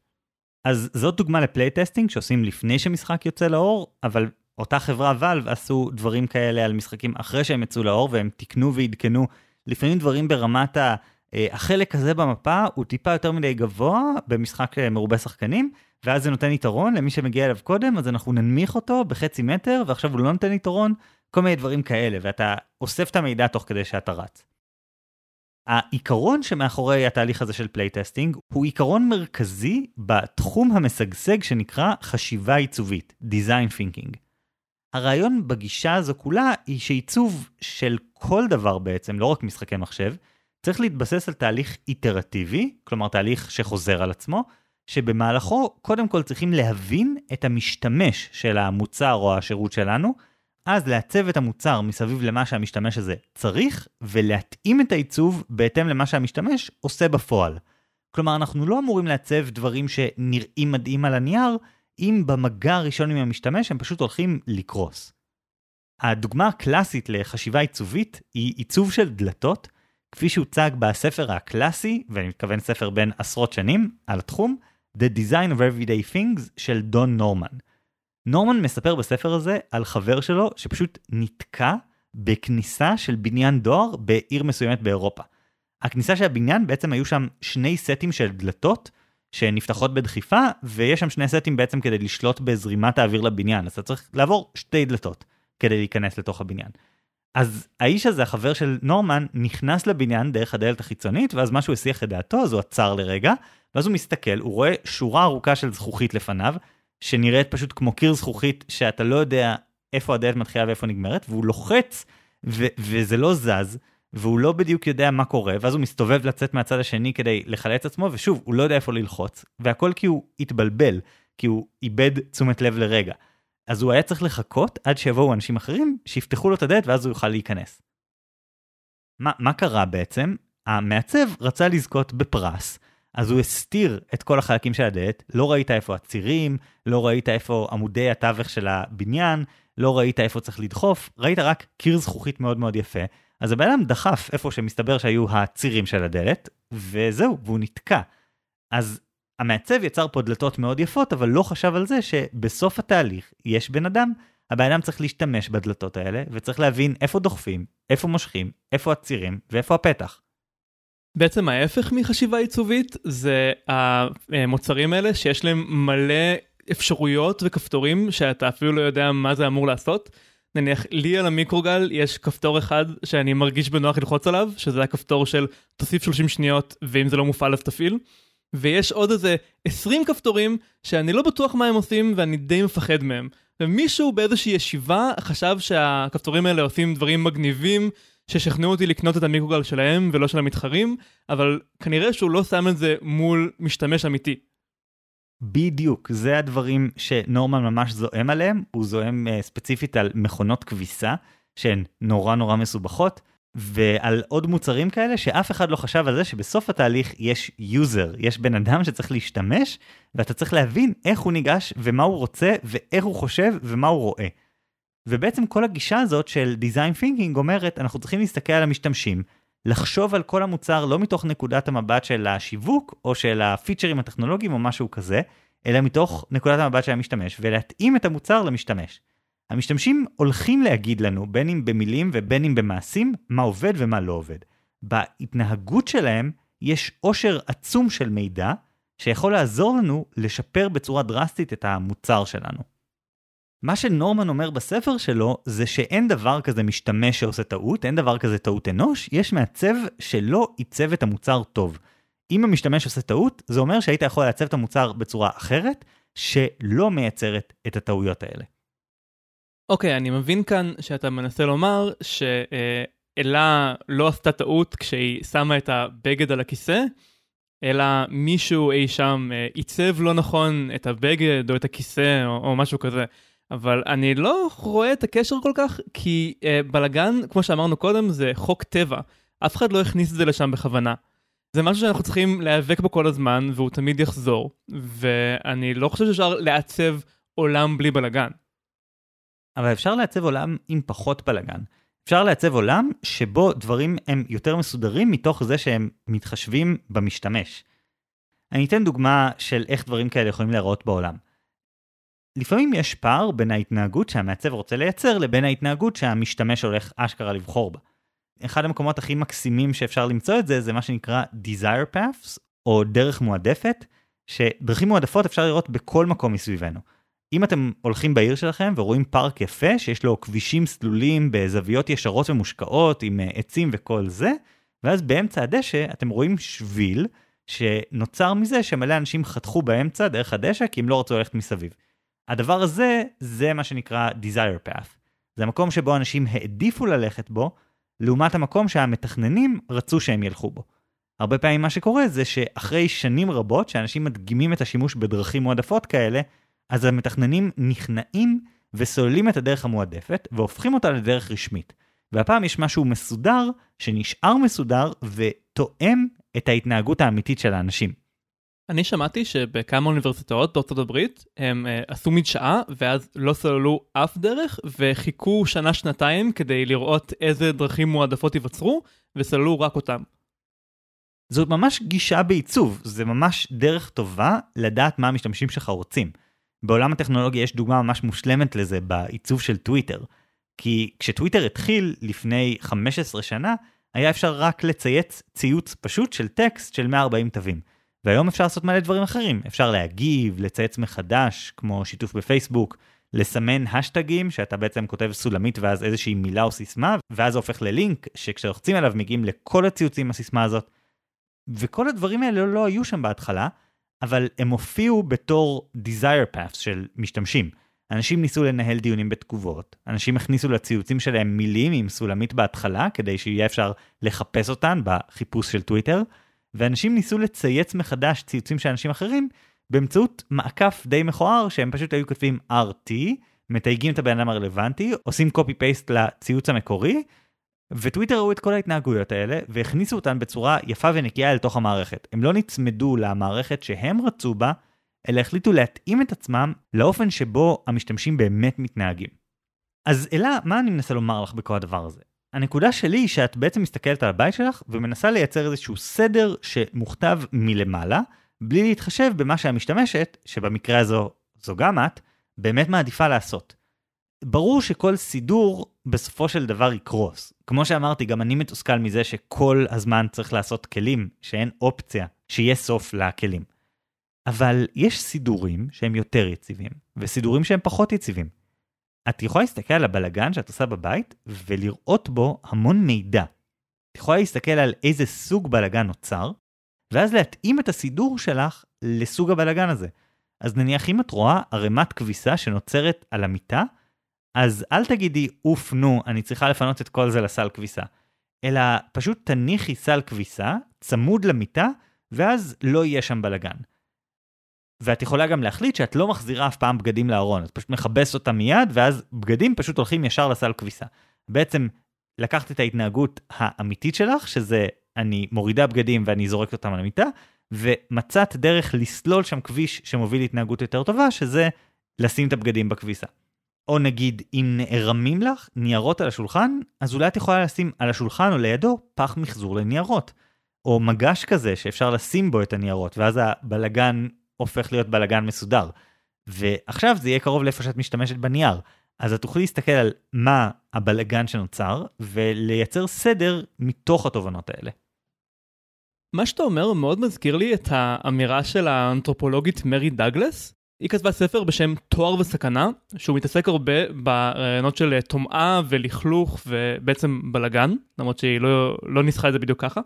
אז זאת דוגמה ל playtesting שעושים לפני שמשחק יוצא לאור, אבל אותה חברה Valve עשו דברים כאלה על משחקים אחרי שהם יצאו לאור, והם תיקנו ועדכנו לפעמים דברים ברמת ה... אה, החלק הזה במפה הוא טיפה יותר מדי גבוה במשחק אה, מרובה שחקנים, ואז זה נותן יתרון למי שמגיע אליו קודם, אז אנחנו ננמיך אותו בחצי מטר, ועכשיו הוא לא נותן יתרון, כל מיני דברים כאלה, ואתה אוסף את המידע תוך כדי שאתה רץ. העיקרון שמאחורי התהליך הזה של playtesting הוא עיקרון מרכזי בתחום המשגשג שנקרא חשיבה עיצובית, Design Thinking. הרעיון בגישה הזו כולה היא שעיצוב של כל דבר בעצם, לא רק משחקי מחשב, צריך להתבסס על תהליך איטרטיבי, כלומר תהליך שחוזר על עצמו, שבמהלכו קודם כל צריכים להבין את המשתמש של המוצר או השירות שלנו, אז לעצב את המוצר מסביב למה שהמשתמש הזה צריך, ולהתאים את העיצוב בהתאם למה שהמשתמש עושה בפועל. כלומר, אנחנו לא אמורים לעצב דברים שנראים מדהים על הנייר, אם במגע הראשון עם המשתמש הם פשוט הולכים לקרוס. הדוגמה הקלאסית לחשיבה עיצובית היא עיצוב של דלתות, כפי שהוצג בספר הקלאסי, ואני מתכוון ספר בין עשרות שנים, על התחום, The Design of Everyday Things של דון נורמן. נורמן מספר בספר הזה על חבר שלו שפשוט נתקע בכניסה של בניין דואר בעיר מסוימת באירופה. הכניסה של הבניין בעצם היו שם שני סטים של דלתות שנפתחות בדחיפה, ויש שם שני סטים בעצם כדי לשלוט בזרימת האוויר לבניין, אז אתה צריך לעבור שתי דלתות כדי להיכנס לתוך הבניין. אז האיש הזה, החבר של נורמן, נכנס לבניין דרך הדלת החיצונית, ואז משהו הסיח את דעתו, אז הוא עצר לרגע, ואז הוא מסתכל, הוא רואה שורה ארוכה של זכוכית לפניו, שנראית פשוט כמו קיר זכוכית שאתה לא יודע איפה הדלת מתחילה ואיפה נגמרת, והוא לוחץ, ו- וזה לא זז, והוא לא בדיוק יודע מה קורה, ואז הוא מסתובב לצאת מהצד השני כדי לחלץ עצמו, ושוב, הוא לא יודע איפה ללחוץ, והכל כי הוא התבלבל, כי הוא איבד תשומת לב לרגע. אז הוא היה צריך לחכות עד שיבואו אנשים אחרים, שיפתחו לו את הדלת ואז הוא יוכל להיכנס. מה, מה קרה בעצם? המעצב רצה לזכות בפרס, אז הוא הסתיר את כל החלקים של הדלת, לא ראית איפה הצירים, לא ראית איפה עמודי התווך של הבניין, לא ראית איפה צריך לדחוף, ראית רק קיר זכוכית מאוד מאוד יפה. אז הבן אדם דחף איפה שמסתבר שהיו הצירים של הדלת, וזהו, והוא נתקע. אז המעצב יצר פה דלתות מאוד יפות, אבל לא חשב על זה שבסוף התהליך יש בן אדם, הבן אדם צריך להשתמש בדלתות האלה, וצריך להבין איפה דוחפים, איפה מושכים, איפה הצירים ואיפה הפתח. בעצם ההפך מחשיבה עיצובית זה המוצרים האלה שיש להם מלא אפשרויות וכפתורים שאתה אפילו לא יודע מה זה אמור לעשות. נניח לי על המיקרוגל יש כפתור אחד שאני מרגיש בנוח ללחוץ עליו, שזה הכפתור של תוסיף 30 שניות ואם זה לא מופעל אז תפעיל. ויש עוד איזה 20 כפתורים שאני לא בטוח מה הם עושים ואני די מפחד מהם. ומישהו באיזושהי ישיבה חשב שהכפתורים האלה עושים דברים מגניבים ששכנעו אותי לקנות את המיקרוגל שלהם ולא של המתחרים, אבל כנראה שהוא לא שם את זה מול משתמש אמיתי. בדיוק, זה הדברים שנורמן ממש זועם עליהם, הוא זועם uh, ספציפית על מכונות כביסה, שהן נורא נורא מסובכות, ועל עוד מוצרים כאלה שאף אחד לא חשב על זה שבסוף התהליך יש יוזר, יש בן אדם שצריך להשתמש, ואתה צריך להבין איך הוא ניגש ומה הוא רוצה ואיך הוא חושב ומה הוא רואה. ובעצם כל הגישה הזאת של design thinking אומרת אנחנו צריכים להסתכל על המשתמשים, לחשוב על כל המוצר לא מתוך נקודת המבט של השיווק או של הפיצ'רים הטכנולוגיים או משהו כזה, אלא מתוך נקודת המבט של המשתמש ולהתאים את המוצר למשתמש. המשתמשים הולכים להגיד לנו, בין אם במילים ובין אם במעשים, מה עובד ומה לא עובד. בהתנהגות שלהם יש עושר עצום של מידע שיכול לעזור לנו לשפר בצורה דרסטית את המוצר שלנו. מה שנורמן אומר בספר שלו זה שאין דבר כזה משתמש שעושה טעות, אין דבר כזה טעות אנוש, יש מעצב שלא עיצב את המוצר טוב. אם המשתמש עושה טעות, זה אומר שהיית יכול לעצב את המוצר בצורה אחרת, שלא מייצרת את הטעויות האלה. אוקיי, okay, אני מבין כאן שאתה מנסה לומר שאלה לא עשתה טעות כשהיא שמה את הבגד על הכיסא, אלא מישהו אי שם אה, עיצב לא נכון את הבגד או את הכיסא או, או משהו כזה. אבל אני לא רואה את הקשר כל כך, כי אה, בלאגן, כמו שאמרנו קודם, זה חוק טבע. אף אחד לא הכניס את זה לשם בכוונה. זה משהו שאנחנו צריכים להיאבק בו כל הזמן, והוא תמיד יחזור, ואני לא חושב שאפשר לעצב עולם בלי בלאגן. אבל אפשר לעצב עולם עם פחות בלאגן. אפשר לעצב עולם שבו דברים הם יותר מסודרים מתוך זה שהם מתחשבים במשתמש. אני אתן דוגמה של איך דברים כאלה יכולים להיראות בעולם. לפעמים יש פער בין ההתנהגות שהמעצב רוצה לייצר לבין ההתנהגות שהמשתמש הולך אשכרה לבחור בה. אחד המקומות הכי מקסימים שאפשר למצוא את זה זה מה שנקרא desire paths או דרך מועדפת, שדרכים מועדפות אפשר לראות בכל מקום מסביבנו. אם אתם הולכים בעיר שלכם ורואים פארק יפה שיש לו כבישים סלולים בזוויות ישרות ומושקעות עם אה, עצים וכל זה, ואז באמצע הדשא אתם רואים שביל שנוצר מזה שמלא אנשים חתכו באמצע דרך הדשא כי הם לא רצו ללכת מסביב. הדבר הזה זה מה שנקרא desire path. זה המקום שבו אנשים העדיפו ללכת בו, לעומת המקום שהמתכננים רצו שהם ילכו בו. הרבה פעמים מה שקורה זה שאחרי שנים רבות שאנשים מדגימים את השימוש בדרכים מועדפות כאלה, אז המתכננים נכנעים וסוללים את הדרך המועדפת והופכים אותה לדרך רשמית. והפעם יש משהו מסודר שנשאר מסודר ותואם את ההתנהגות האמיתית של האנשים. אני שמעתי שבכמה אוניברסיטאות בארצות הברית הם uh, עשו מדשאה ואז לא סוללו אף דרך וחיכו שנה-שנתיים כדי לראות איזה דרכים מועדפות ייווצרו וסוללו רק אותם. זאת ממש גישה בעיצוב, זה ממש דרך טובה לדעת מה המשתמשים שלך רוצים. בעולם הטכנולוגיה יש דוגמה ממש מושלמת לזה בעיצוב של טוויטר. כי כשטוויטר התחיל לפני 15 שנה, היה אפשר רק לצייץ ציוץ פשוט של טקסט של 140 תווים. והיום אפשר לעשות מלא דברים אחרים, אפשר להגיב, לצייץ מחדש, כמו שיתוף בפייסבוק, לסמן השטגים, שאתה בעצם כותב סולמית ואז איזושהי מילה או סיסמה, ואז זה הופך ללינק, שכשלוחצים עליו מגיעים לכל הציוצים הסיסמה הזאת. וכל הדברים האלה לא היו שם בהתחלה, אבל הם הופיעו בתור desire paths של משתמשים. אנשים ניסו לנהל דיונים בתגובות, אנשים הכניסו לציוצים שלהם מילים עם סולמית בהתחלה, כדי שיהיה אפשר לחפש אותן בחיפוש של טוויטר, ואנשים ניסו לצייץ מחדש ציוצים של אנשים אחרים באמצעות מעקף די מכוער שהם פשוט היו כותבים RT, מתייגים את הבן אדם הרלוונטי, עושים copy paste לציוץ המקורי, וטוויטר ראו את כל ההתנהגויות האלה והכניסו אותן בצורה יפה ונקייה אל תוך המערכת. הם לא נצמדו למערכת שהם רצו בה, אלא החליטו להתאים את עצמם לאופן שבו המשתמשים באמת מתנהגים. אז אלה, מה אני מנסה לומר לך בכל הדבר הזה? הנקודה שלי היא שאת בעצם מסתכלת על הבית שלך ומנסה לייצר איזשהו סדר שמוכתב מלמעלה, בלי להתחשב במה שהמשתמשת, שבמקרה הזו זו גם את, באמת מעדיפה לעשות. ברור שכל סידור בסופו של דבר יקרוס. כמו שאמרתי, גם אני מתוסכל מזה שכל הזמן צריך לעשות כלים, שאין אופציה שיהיה סוף לכלים. אבל יש סידורים שהם יותר יציבים, וסידורים שהם פחות יציבים. את יכולה להסתכל על הבלגן שאת עושה בבית, ולראות בו המון מידע. את יכולה להסתכל על איזה סוג בלגן נוצר, ואז להתאים את הסידור שלך לסוג הבלגן הזה. אז נניח אם את רואה ערימת כביסה שנוצרת על המיטה, אז אל תגידי, אוף, נו, אני צריכה לפנות את כל זה לסל כביסה. אלא פשוט תניחי סל כביסה, צמוד למיטה, ואז לא יהיה שם בלגן. ואת יכולה גם להחליט שאת לא מחזירה אף פעם בגדים לארון, את פשוט מכבסת אותם מיד, ואז בגדים פשוט הולכים ישר לסל כביסה. בעצם לקחת את ההתנהגות האמיתית שלך, שזה אני מורידה בגדים ואני זורקת אותם על המיטה, ומצאת דרך לסלול שם כביש שמוביל להתנהגות יותר טובה, שזה לשים את הבגדים בכביסה. או נגיד, אם נערמים לך ניירות על השולחן, אז אולי את יכולה לשים על השולחן או לידו פח מחזור לניירות. או מגש כזה שאפשר לשים בו את הניירות, ואז הבלגן הופך להיות בלגן מסודר. ועכשיו זה יהיה קרוב לאיפה שאת משתמשת בנייר. אז את תוכלי להסתכל על מה הבלגן שנוצר, ולייצר סדר מתוך התובנות האלה. מה שאתה אומר מאוד מזכיר לי את האמירה של האנתרופולוגית מרי דאגלס. היא כתבה ספר בשם תואר וסכנה, שהוא מתעסק הרבה ברעיונות של טומאה ולכלוך ובעצם בלגן, למרות שהיא לא, לא ניסחה את זה בדיוק ככה.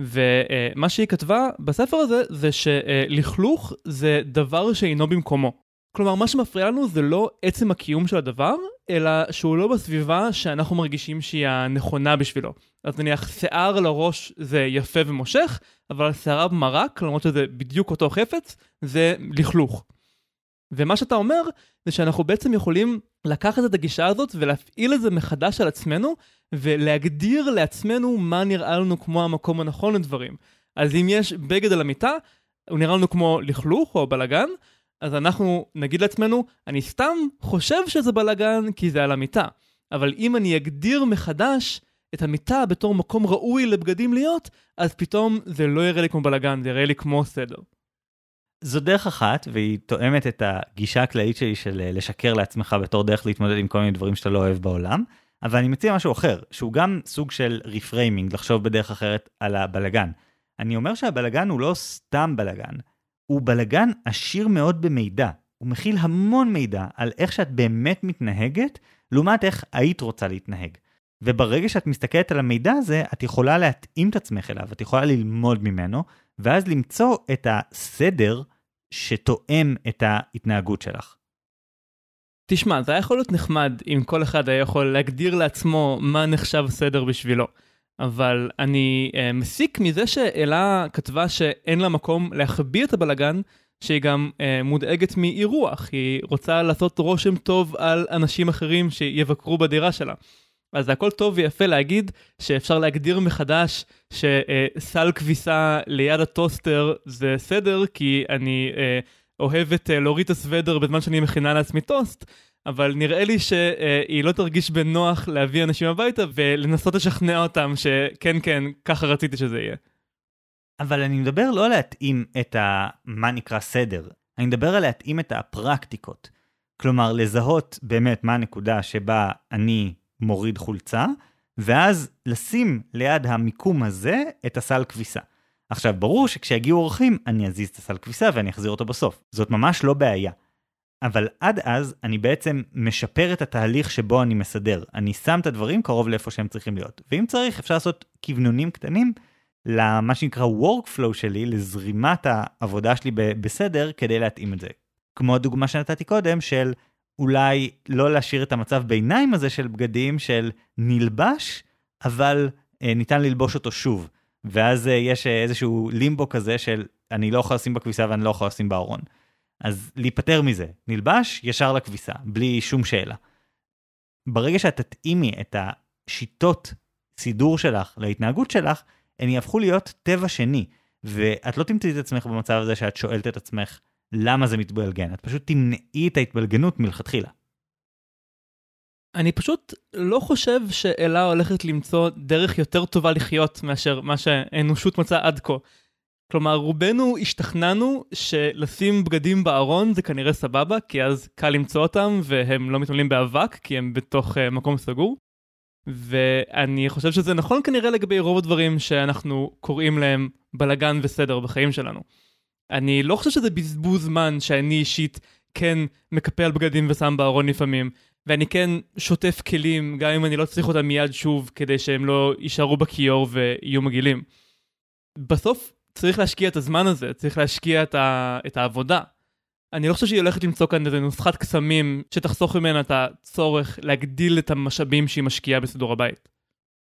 ומה שהיא כתבה בספר הזה זה שלכלוך זה דבר שאינו במקומו. כלומר, מה שמפריע לנו זה לא עצם הקיום של הדבר, אלא שהוא לא בסביבה שאנחנו מרגישים שהיא הנכונה בשבילו. אז נניח שיער על הראש זה יפה ומושך, אבל שערה במרק, למרות שזה בדיוק אותו חפץ, זה לכלוך. ומה שאתה אומר, זה שאנחנו בעצם יכולים לקחת את הגישה הזאת ולהפעיל את זה מחדש על עצמנו, ולהגדיר לעצמנו מה נראה לנו כמו המקום הנכון לדברים. אז אם יש בגד על המיטה, הוא נראה לנו כמו לכלוך או בלאגן, אז אנחנו נגיד לעצמנו, אני סתם חושב שזה בלאגן כי זה על המיטה. אבל אם אני אגדיר מחדש את המיטה בתור מקום ראוי לבגדים להיות, אז פתאום זה לא יראה לי כמו בלאגן, זה יראה לי כמו סדר. זו דרך אחת, והיא תואמת את הגישה הכללית שלי של אה, לשקר לעצמך בתור דרך להתמודד עם כל מיני דברים שאתה לא אוהב בעולם, אבל אני מציע משהו אחר, שהוא גם סוג של reframing, לחשוב בדרך אחרת על הבלגן. אני אומר שהבלגן הוא לא סתם בלגן, הוא בלגן עשיר מאוד במידע. הוא מכיל המון מידע על איך שאת באמת מתנהגת, לעומת איך היית רוצה להתנהג. וברגע שאת מסתכלת על המידע הזה, את יכולה להתאים את עצמך אליו, את יכולה ללמוד ממנו, ואז למצוא את הסדר שתואם את ההתנהגות שלך. תשמע, זה היה יכול להיות נחמד אם כל אחד היה יכול להגדיר לעצמו מה נחשב סדר בשבילו. אבל אני uh, מסיק מזה שאלה כתבה שאין לה מקום להחביא את הבלגן, שהיא גם uh, מודאגת מאירוח, היא רוצה לעשות רושם טוב על אנשים אחרים שיבקרו בדירה שלה. אז זה הכל טוב ויפה להגיד שאפשר להגדיר מחדש שסל כביסה ליד הטוסטר זה סדר, כי אני אה, אוהבת אה, להוריד את הסוודר בזמן שאני מכינה לעצמי טוסט, אבל נראה לי שהיא לא תרגיש בנוח להביא אנשים הביתה ולנסות לשכנע אותם שכן, כן, ככה רציתי שזה יהיה. אבל אני מדבר לא להתאים את ה... מה נקרא סדר, אני מדבר על להתאים את הפרקטיקות. כלומר, לזהות באמת מה הנקודה שבה אני מוריד חולצה, ואז לשים ליד המיקום הזה את הסל כביסה. עכשיו, ברור שכשיגיעו אורחים, אני אזיז את הסל כביסה ואני אחזיר אותו בסוף. זאת ממש לא בעיה. אבל עד אז אני בעצם משפר את התהליך שבו אני מסדר. אני שם את הדברים קרוב לאיפה שהם צריכים להיות. ואם צריך, אפשר לעשות כוונונים קטנים למה שנקרא workflow שלי, לזרימת העבודה שלי בסדר, כדי להתאים את זה. כמו הדוגמה שנתתי קודם של אולי לא להשאיר את המצב ביניים הזה של בגדים של נלבש, אבל אה, ניתן ללבוש אותו שוב. ואז אה, יש אה, איזשהו לימבו כזה של אני לא יכול לשים בכביסה ואני לא יכול לשים בארון. אז להיפטר מזה, נלבש ישר לכביסה, בלי שום שאלה. ברגע שאת תתאימי את השיטות סידור שלך להתנהגות שלך, הן יהפכו להיות טבע שני, ואת לא תמצאי את עצמך במצב הזה שאת שואלת את עצמך למה זה מתבלגן, את פשוט תמנעי את ההתבלגנות מלכתחילה. אני פשוט לא חושב שאלה הולכת למצוא דרך יותר טובה לחיות מאשר מה שהאנושות מצאה עד כה. כלומר, רובנו השתכנענו שלשים בגדים בארון זה כנראה סבבה, כי אז קל למצוא אותם והם לא מתמלאים באבק, כי הם בתוך uh, מקום סגור. ואני חושב שזה נכון כנראה לגבי רוב הדברים שאנחנו קוראים להם בלגן וסדר בחיים שלנו. אני לא חושב שזה בזבוז זמן שאני אישית כן מקפל בגדים ושם בארון לפעמים, ואני כן שוטף כלים גם אם אני לא צריך אותם מיד שוב כדי שהם לא יישארו בכיור ויהיו מגעילים. בסוף צריך להשקיע את הזמן הזה, צריך להשקיע את, ה... את העבודה. אני לא חושב שהיא הולכת למצוא כאן איזה נוסחת קסמים שתחסוך ממנה את הצורך להגדיל את המשאבים שהיא משקיעה בסידור הבית.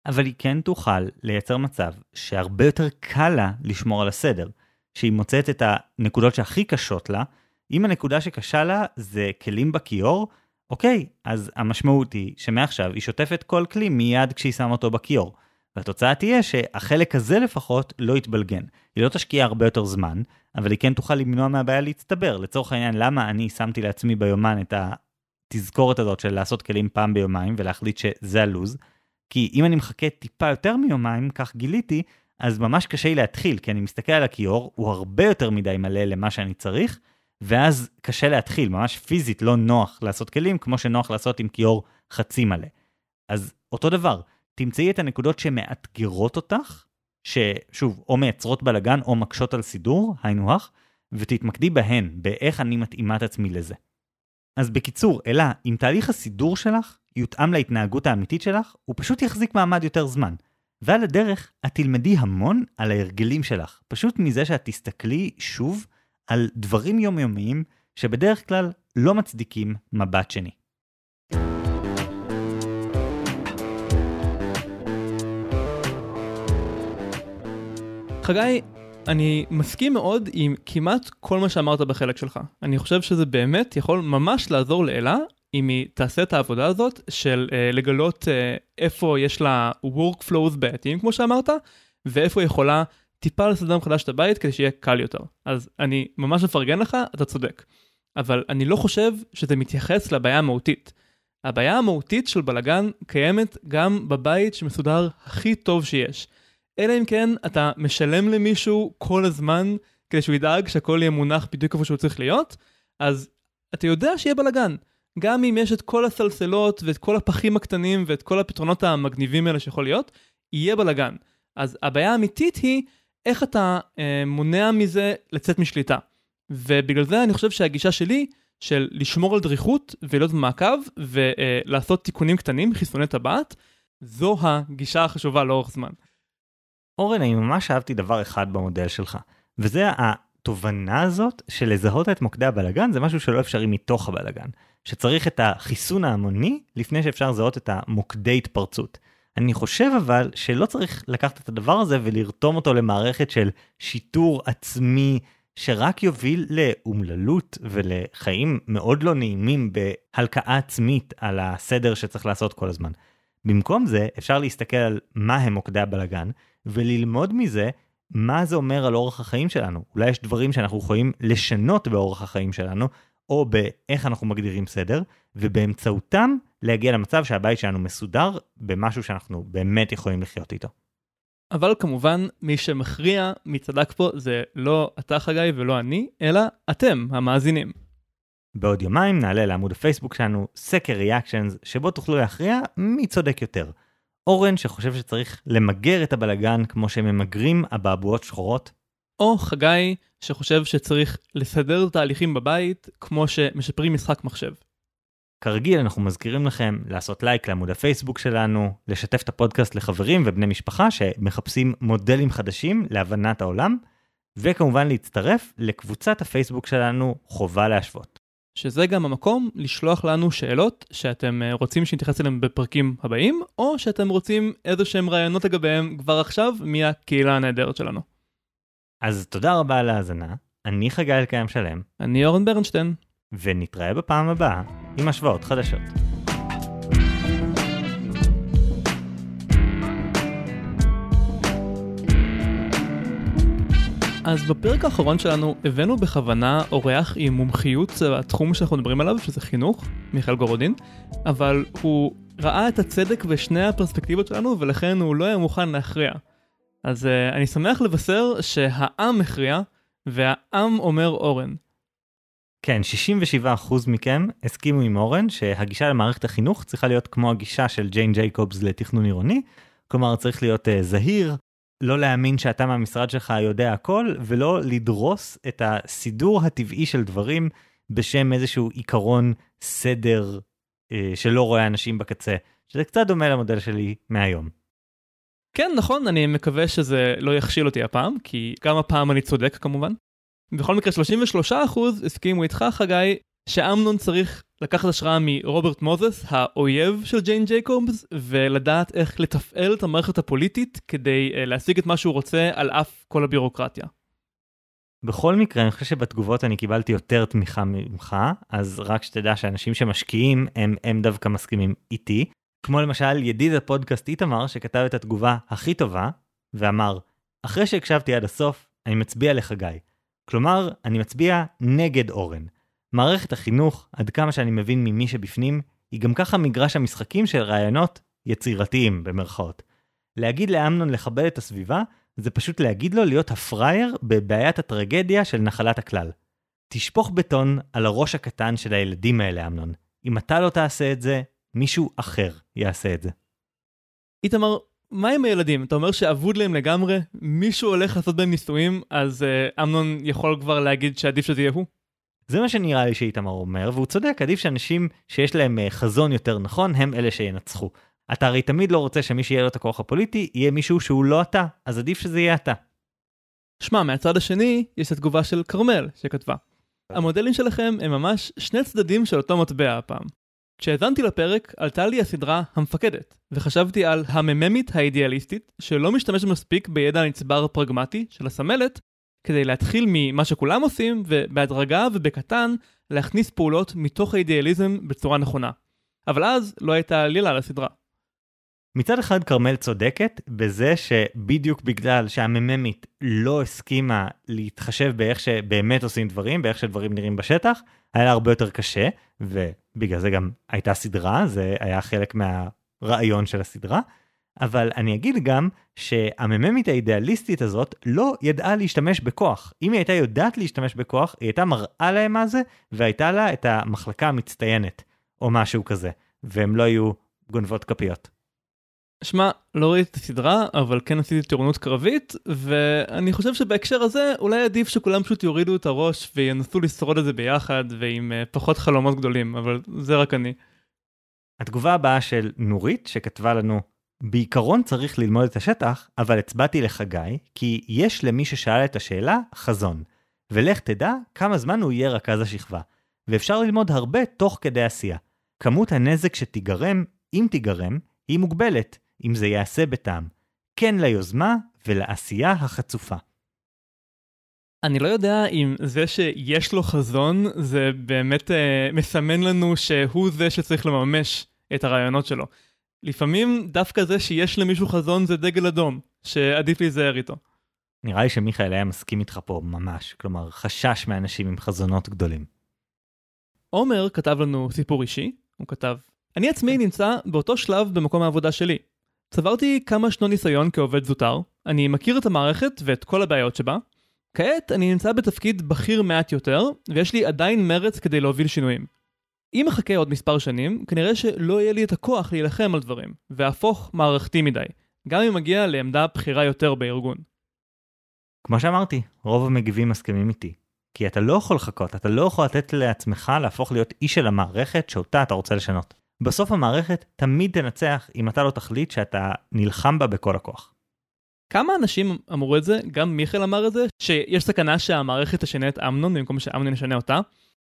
אבל היא כן תוכל לייצר מצב שהרבה יותר קל לה לשמור על הסדר. שהיא מוצאת את הנקודות שהכי קשות לה, אם הנקודה שקשה לה זה כלים בכיור, אוקיי, אז המשמעות היא שמעכשיו היא שוטפת כל כלי מיד כשהיא שמה אותו בכיור. והתוצאה תהיה שהחלק הזה לפחות לא יתבלגן. היא לא תשקיע הרבה יותר זמן, אבל היא כן תוכל למנוע מהבעיה להצטבר. לצורך העניין, למה אני שמתי לעצמי ביומן את התזכורת הזאת של לעשות כלים פעם ביומיים ולהחליט שזה הלוז? כי אם אני מחכה טיפה יותר מיומיים, כך גיליתי, אז ממש קשה לי להתחיל, כי אני מסתכל על הכיור, הוא הרבה יותר מדי מלא למה שאני צריך, ואז קשה להתחיל, ממש פיזית לא נוח לעשות כלים, כמו שנוח לעשות עם כיור חצי מלא. אז אותו דבר, תמצאי את הנקודות שמאתגרות אותך, ששוב, או מייצרות בלאגן או מקשות על סידור, היינו הך, ותתמקדי בהן, באיך אני מתאימה את עצמי לזה. אז בקיצור, אלה, אם תהליך הסידור שלך יותאם להתנהגות האמיתית שלך, הוא פשוט יחזיק מעמד יותר זמן. ועל הדרך, את תלמדי המון על ההרגלים שלך, פשוט מזה שאת תסתכלי שוב על דברים יומיומיים שבדרך כלל לא מצדיקים מבט שני. חגי, אני מסכים מאוד עם כמעט כל מה שאמרת בחלק שלך. אני חושב שזה באמת יכול ממש לעזור לאלה אם היא תעשה את העבודה הזאת של uh, לגלות uh, איפה יש לה workflows בעייתיים כמו שאמרת, ואיפה היא יכולה טיפה לסדר מחדש את הבית כדי שיהיה קל יותר. אז אני ממש מפרגן לך, אתה צודק. אבל אני לא חושב שזה מתייחס לבעיה המהותית. הבעיה המהותית של בלאגן קיימת גם בבית שמסודר הכי טוב שיש. אלא אם כן אתה משלם למישהו כל הזמן כדי שהוא ידאג שהכל יהיה מונח בדיוק איפה שהוא צריך להיות, אז אתה יודע שיהיה בלאגן. גם אם יש את כל הסלסלות ואת כל הפחים הקטנים ואת כל הפתרונות המגניבים האלה שיכול להיות, יהיה בלאגן. אז הבעיה האמיתית היא איך אתה אה, מונע מזה לצאת משליטה. ובגלל זה אני חושב שהגישה שלי של לשמור על דריכות ולהיות במעקב ולעשות אה, תיקונים קטנים, חיסוני טבעת, זו הגישה החשובה לאורך זמן. אורן, אני ממש אהבתי דבר אחד במודל שלך, וזה התובנה הזאת של לזהות את מוקדי הבלגן זה משהו שלא אפשרי מתוך הבלגן. שצריך את החיסון ההמוני לפני שאפשר לזהות את המוקדי התפרצות. אני חושב אבל שלא צריך לקחת את הדבר הזה ולרתום אותו למערכת של שיטור עצמי שרק יוביל לאומללות ולחיים מאוד לא נעימים בהלקאה עצמית על הסדר שצריך לעשות כל הזמן. במקום זה אפשר להסתכל על מה הם מוקדי הבלגן וללמוד מזה מה זה אומר על אורח החיים שלנו. אולי יש דברים שאנחנו יכולים לשנות באורח החיים שלנו או באיך אנחנו מגדירים סדר, ובאמצעותם להגיע למצב שהבית שלנו מסודר במשהו שאנחנו באמת יכולים לחיות איתו. אבל כמובן, מי שמכריע מי צדק פה זה לא אתה חגי ולא אני, אלא אתם, המאזינים. בעוד יומיים נעלה לעמוד הפייסבוק שלנו סקר ריאקשנס, שבו תוכלו להכריע מי צודק יותר. אורן שחושב שצריך למגר את הבלגן כמו שממגרים אבעבועות שחורות. או חגי שחושב שצריך לסדר את התהליכים בבית כמו שמשפרים משחק מחשב. כרגיל אנחנו מזכירים לכם לעשות לייק לעמוד הפייסבוק שלנו, לשתף את הפודקאסט לחברים ובני משפחה שמחפשים מודלים חדשים להבנת העולם, וכמובן להצטרף לקבוצת הפייסבוק שלנו חובה להשוות. שזה גם המקום לשלוח לנו שאלות שאתם אה, רוצים שנתייחס אליהן בפרקים הבאים, או שאתם רוצים איזה שהם רעיונות לגביהם כבר עכשיו מהקהילה הנהדרת שלנו. אז תודה רבה על ההאזנה, אני חגי אלקיים שלם. אני אורן ברנשטיין. ונתראה בפעם הבאה עם השוואות חדשות. אז בפרק האחרון שלנו הבאנו בכוונה אורח עם מומחיות בתחום שאנחנו מדברים עליו, שזה חינוך, מיכאל גורודין, אבל הוא ראה את הצדק בשני הפרספקטיבות שלנו ולכן הוא לא היה מוכן להכריע. אז uh, אני שמח לבשר שהעם הכריע, והעם אומר אורן. כן, 67% מכם הסכימו עם אורן שהגישה למערכת החינוך צריכה להיות כמו הגישה של ג'יין ג'ייקובס לתכנון עירוני, כלומר צריך להיות uh, זהיר, לא להאמין שאתה מהמשרד שלך יודע הכל, ולא לדרוס את הסידור הטבעי של דברים בשם איזשהו עיקרון סדר uh, שלא רואה אנשים בקצה, שזה קצת דומה למודל שלי מהיום. כן, נכון, אני מקווה שזה לא יכשיל אותי הפעם, כי גם הפעם אני צודק כמובן. בכל מקרה 33% הסכימו איתך חגי שאמנון צריך לקחת השראה מרוברט מוזס, האויב של ג'יין ג'ייקובס, ולדעת איך לתפעל את המערכת הפוליטית כדי uh, להשיג את מה שהוא רוצה על אף כל הבירוקרטיה. בכל מקרה, אני חושב שבתגובות אני קיבלתי יותר תמיכה ממך, אז רק שתדע שאנשים שמשקיעים הם, הם דווקא מסכימים איתי. כמו למשל ידיד הפודקאסט איתמר שכתב את התגובה הכי טובה, ואמר, אחרי שהקשבתי עד הסוף, אני מצביע לחגי. כלומר, אני מצביע נגד אורן. מערכת החינוך, עד כמה שאני מבין ממי שבפנים, היא גם ככה מגרש המשחקים של רעיונות יצירתיים במרכאות. להגיד לאמנון לכבד את הסביבה, זה פשוט להגיד לו להיות הפראייר בבעיית הטרגדיה של נחלת הכלל. תשפוך בטון על הראש הקטן של הילדים האלה, אמנון. אם אתה לא תעשה את זה, מישהו אחר יעשה את זה. איתמר, מה עם הילדים? אתה אומר שאבוד להם לגמרי, מישהו הולך לעשות בהם ניסויים, אז uh, אמנון יכול כבר להגיד שעדיף שזה יהיה הוא? זה מה שנראה לי שאיתמר אומר, והוא צודק, עדיף שאנשים שיש להם uh, חזון יותר נכון, הם אלה שינצחו. אתה הרי תמיד לא רוצה שמי שיהיה לו את הכוח הפוליטי, יהיה מישהו שהוא לא אתה, אז עדיף שזה יהיה אתה. שמע, מהצד השני, יש את התגובה של כרמל, שכתבה. המודלים שלכם הם ממש שני צדדים של אותו מטבע הפעם. כשהאזנתי לפרק, עלתה לי הסדרה המפקדת, וחשבתי על המממית האידיאליסטית, שלא משתמשת מספיק בידע הנצבר פרגמטי של הסמלת, כדי להתחיל ממה שכולם עושים, ובהדרגה ובקטן, להכניס פעולות מתוך האידיאליזם בצורה נכונה. אבל אז לא הייתה עלילה לסדרה. מצד אחד כרמל צודקת בזה שבדיוק בגלל שהמממית לא הסכימה להתחשב באיך שבאמת עושים דברים, באיך שדברים נראים בשטח, היה לה הרבה יותר קשה, ובגלל זה גם הייתה סדרה, זה היה חלק מהרעיון של הסדרה. אבל אני אגיד גם שהמממית האידיאליסטית הזאת לא ידעה להשתמש בכוח. אם היא הייתה יודעת להשתמש בכוח, היא הייתה מראה להם מה זה, והייתה לה את המחלקה המצטיינת, או משהו כזה, והם לא היו גונבות כפיות. שמע, לא ראיתי את הסדרה, אבל כן עשיתי טירונות קרבית, ואני חושב שבהקשר הזה אולי עדיף שכולם פשוט יורידו את הראש וינסו לשרוד את זה ביחד ועם uh, פחות חלומות גדולים, אבל זה רק אני. התגובה הבאה של נורית שכתבה לנו, בעיקרון צריך ללמוד את השטח, אבל הצבעתי לחגי, כי יש למי ששאל את השאלה חזון. ולך תדע כמה זמן הוא יהיה רכז השכבה. ואפשר ללמוד הרבה תוך כדי עשייה. כמות הנזק שתיגרם, אם תיגרם, היא מוגבלת, אם זה ייעשה בטעם. כן ליוזמה ולעשייה החצופה. אני לא יודע אם זה שיש לו חזון זה באמת אה, מסמן לנו שהוא זה שצריך לממש את הרעיונות שלו. לפעמים דווקא זה שיש למישהו חזון זה דגל אדום, שעדיף להיזהר איתו. נראה לי שמיכאל היה מסכים איתך פה ממש, כלומר חשש מאנשים עם חזונות גדולים. עומר כתב לנו סיפור אישי, הוא כתב, אני עצמי נמצא באותו שלב במקום העבודה שלי. צברתי כמה שנות ניסיון כעובד זוטר, אני מכיר את המערכת ואת כל הבעיות שבה. כעת אני נמצא בתפקיד בכיר מעט יותר, ויש לי עדיין מרץ כדי להוביל שינויים. אם אחכה עוד מספר שנים, כנראה שלא יהיה לי את הכוח להילחם על דברים, והפוך מערכתי מדי, גם אם מגיע לעמדה בכירה יותר בארגון. כמו שאמרתי, רוב המגיבים מסכימים איתי. כי אתה לא יכול לחכות, אתה לא יכול לתת לעצמך להפוך להיות איש של המערכת שאותה אתה רוצה לשנות. בסוף המערכת תמיד תנצח אם אתה לא תחליט שאתה נלחם בה בכל הכוח. כמה אנשים אמרו את זה, גם מיכאל אמר את זה, שיש סכנה שהמערכת תשנה את אמנון במקום שאמנון ישנה אותה,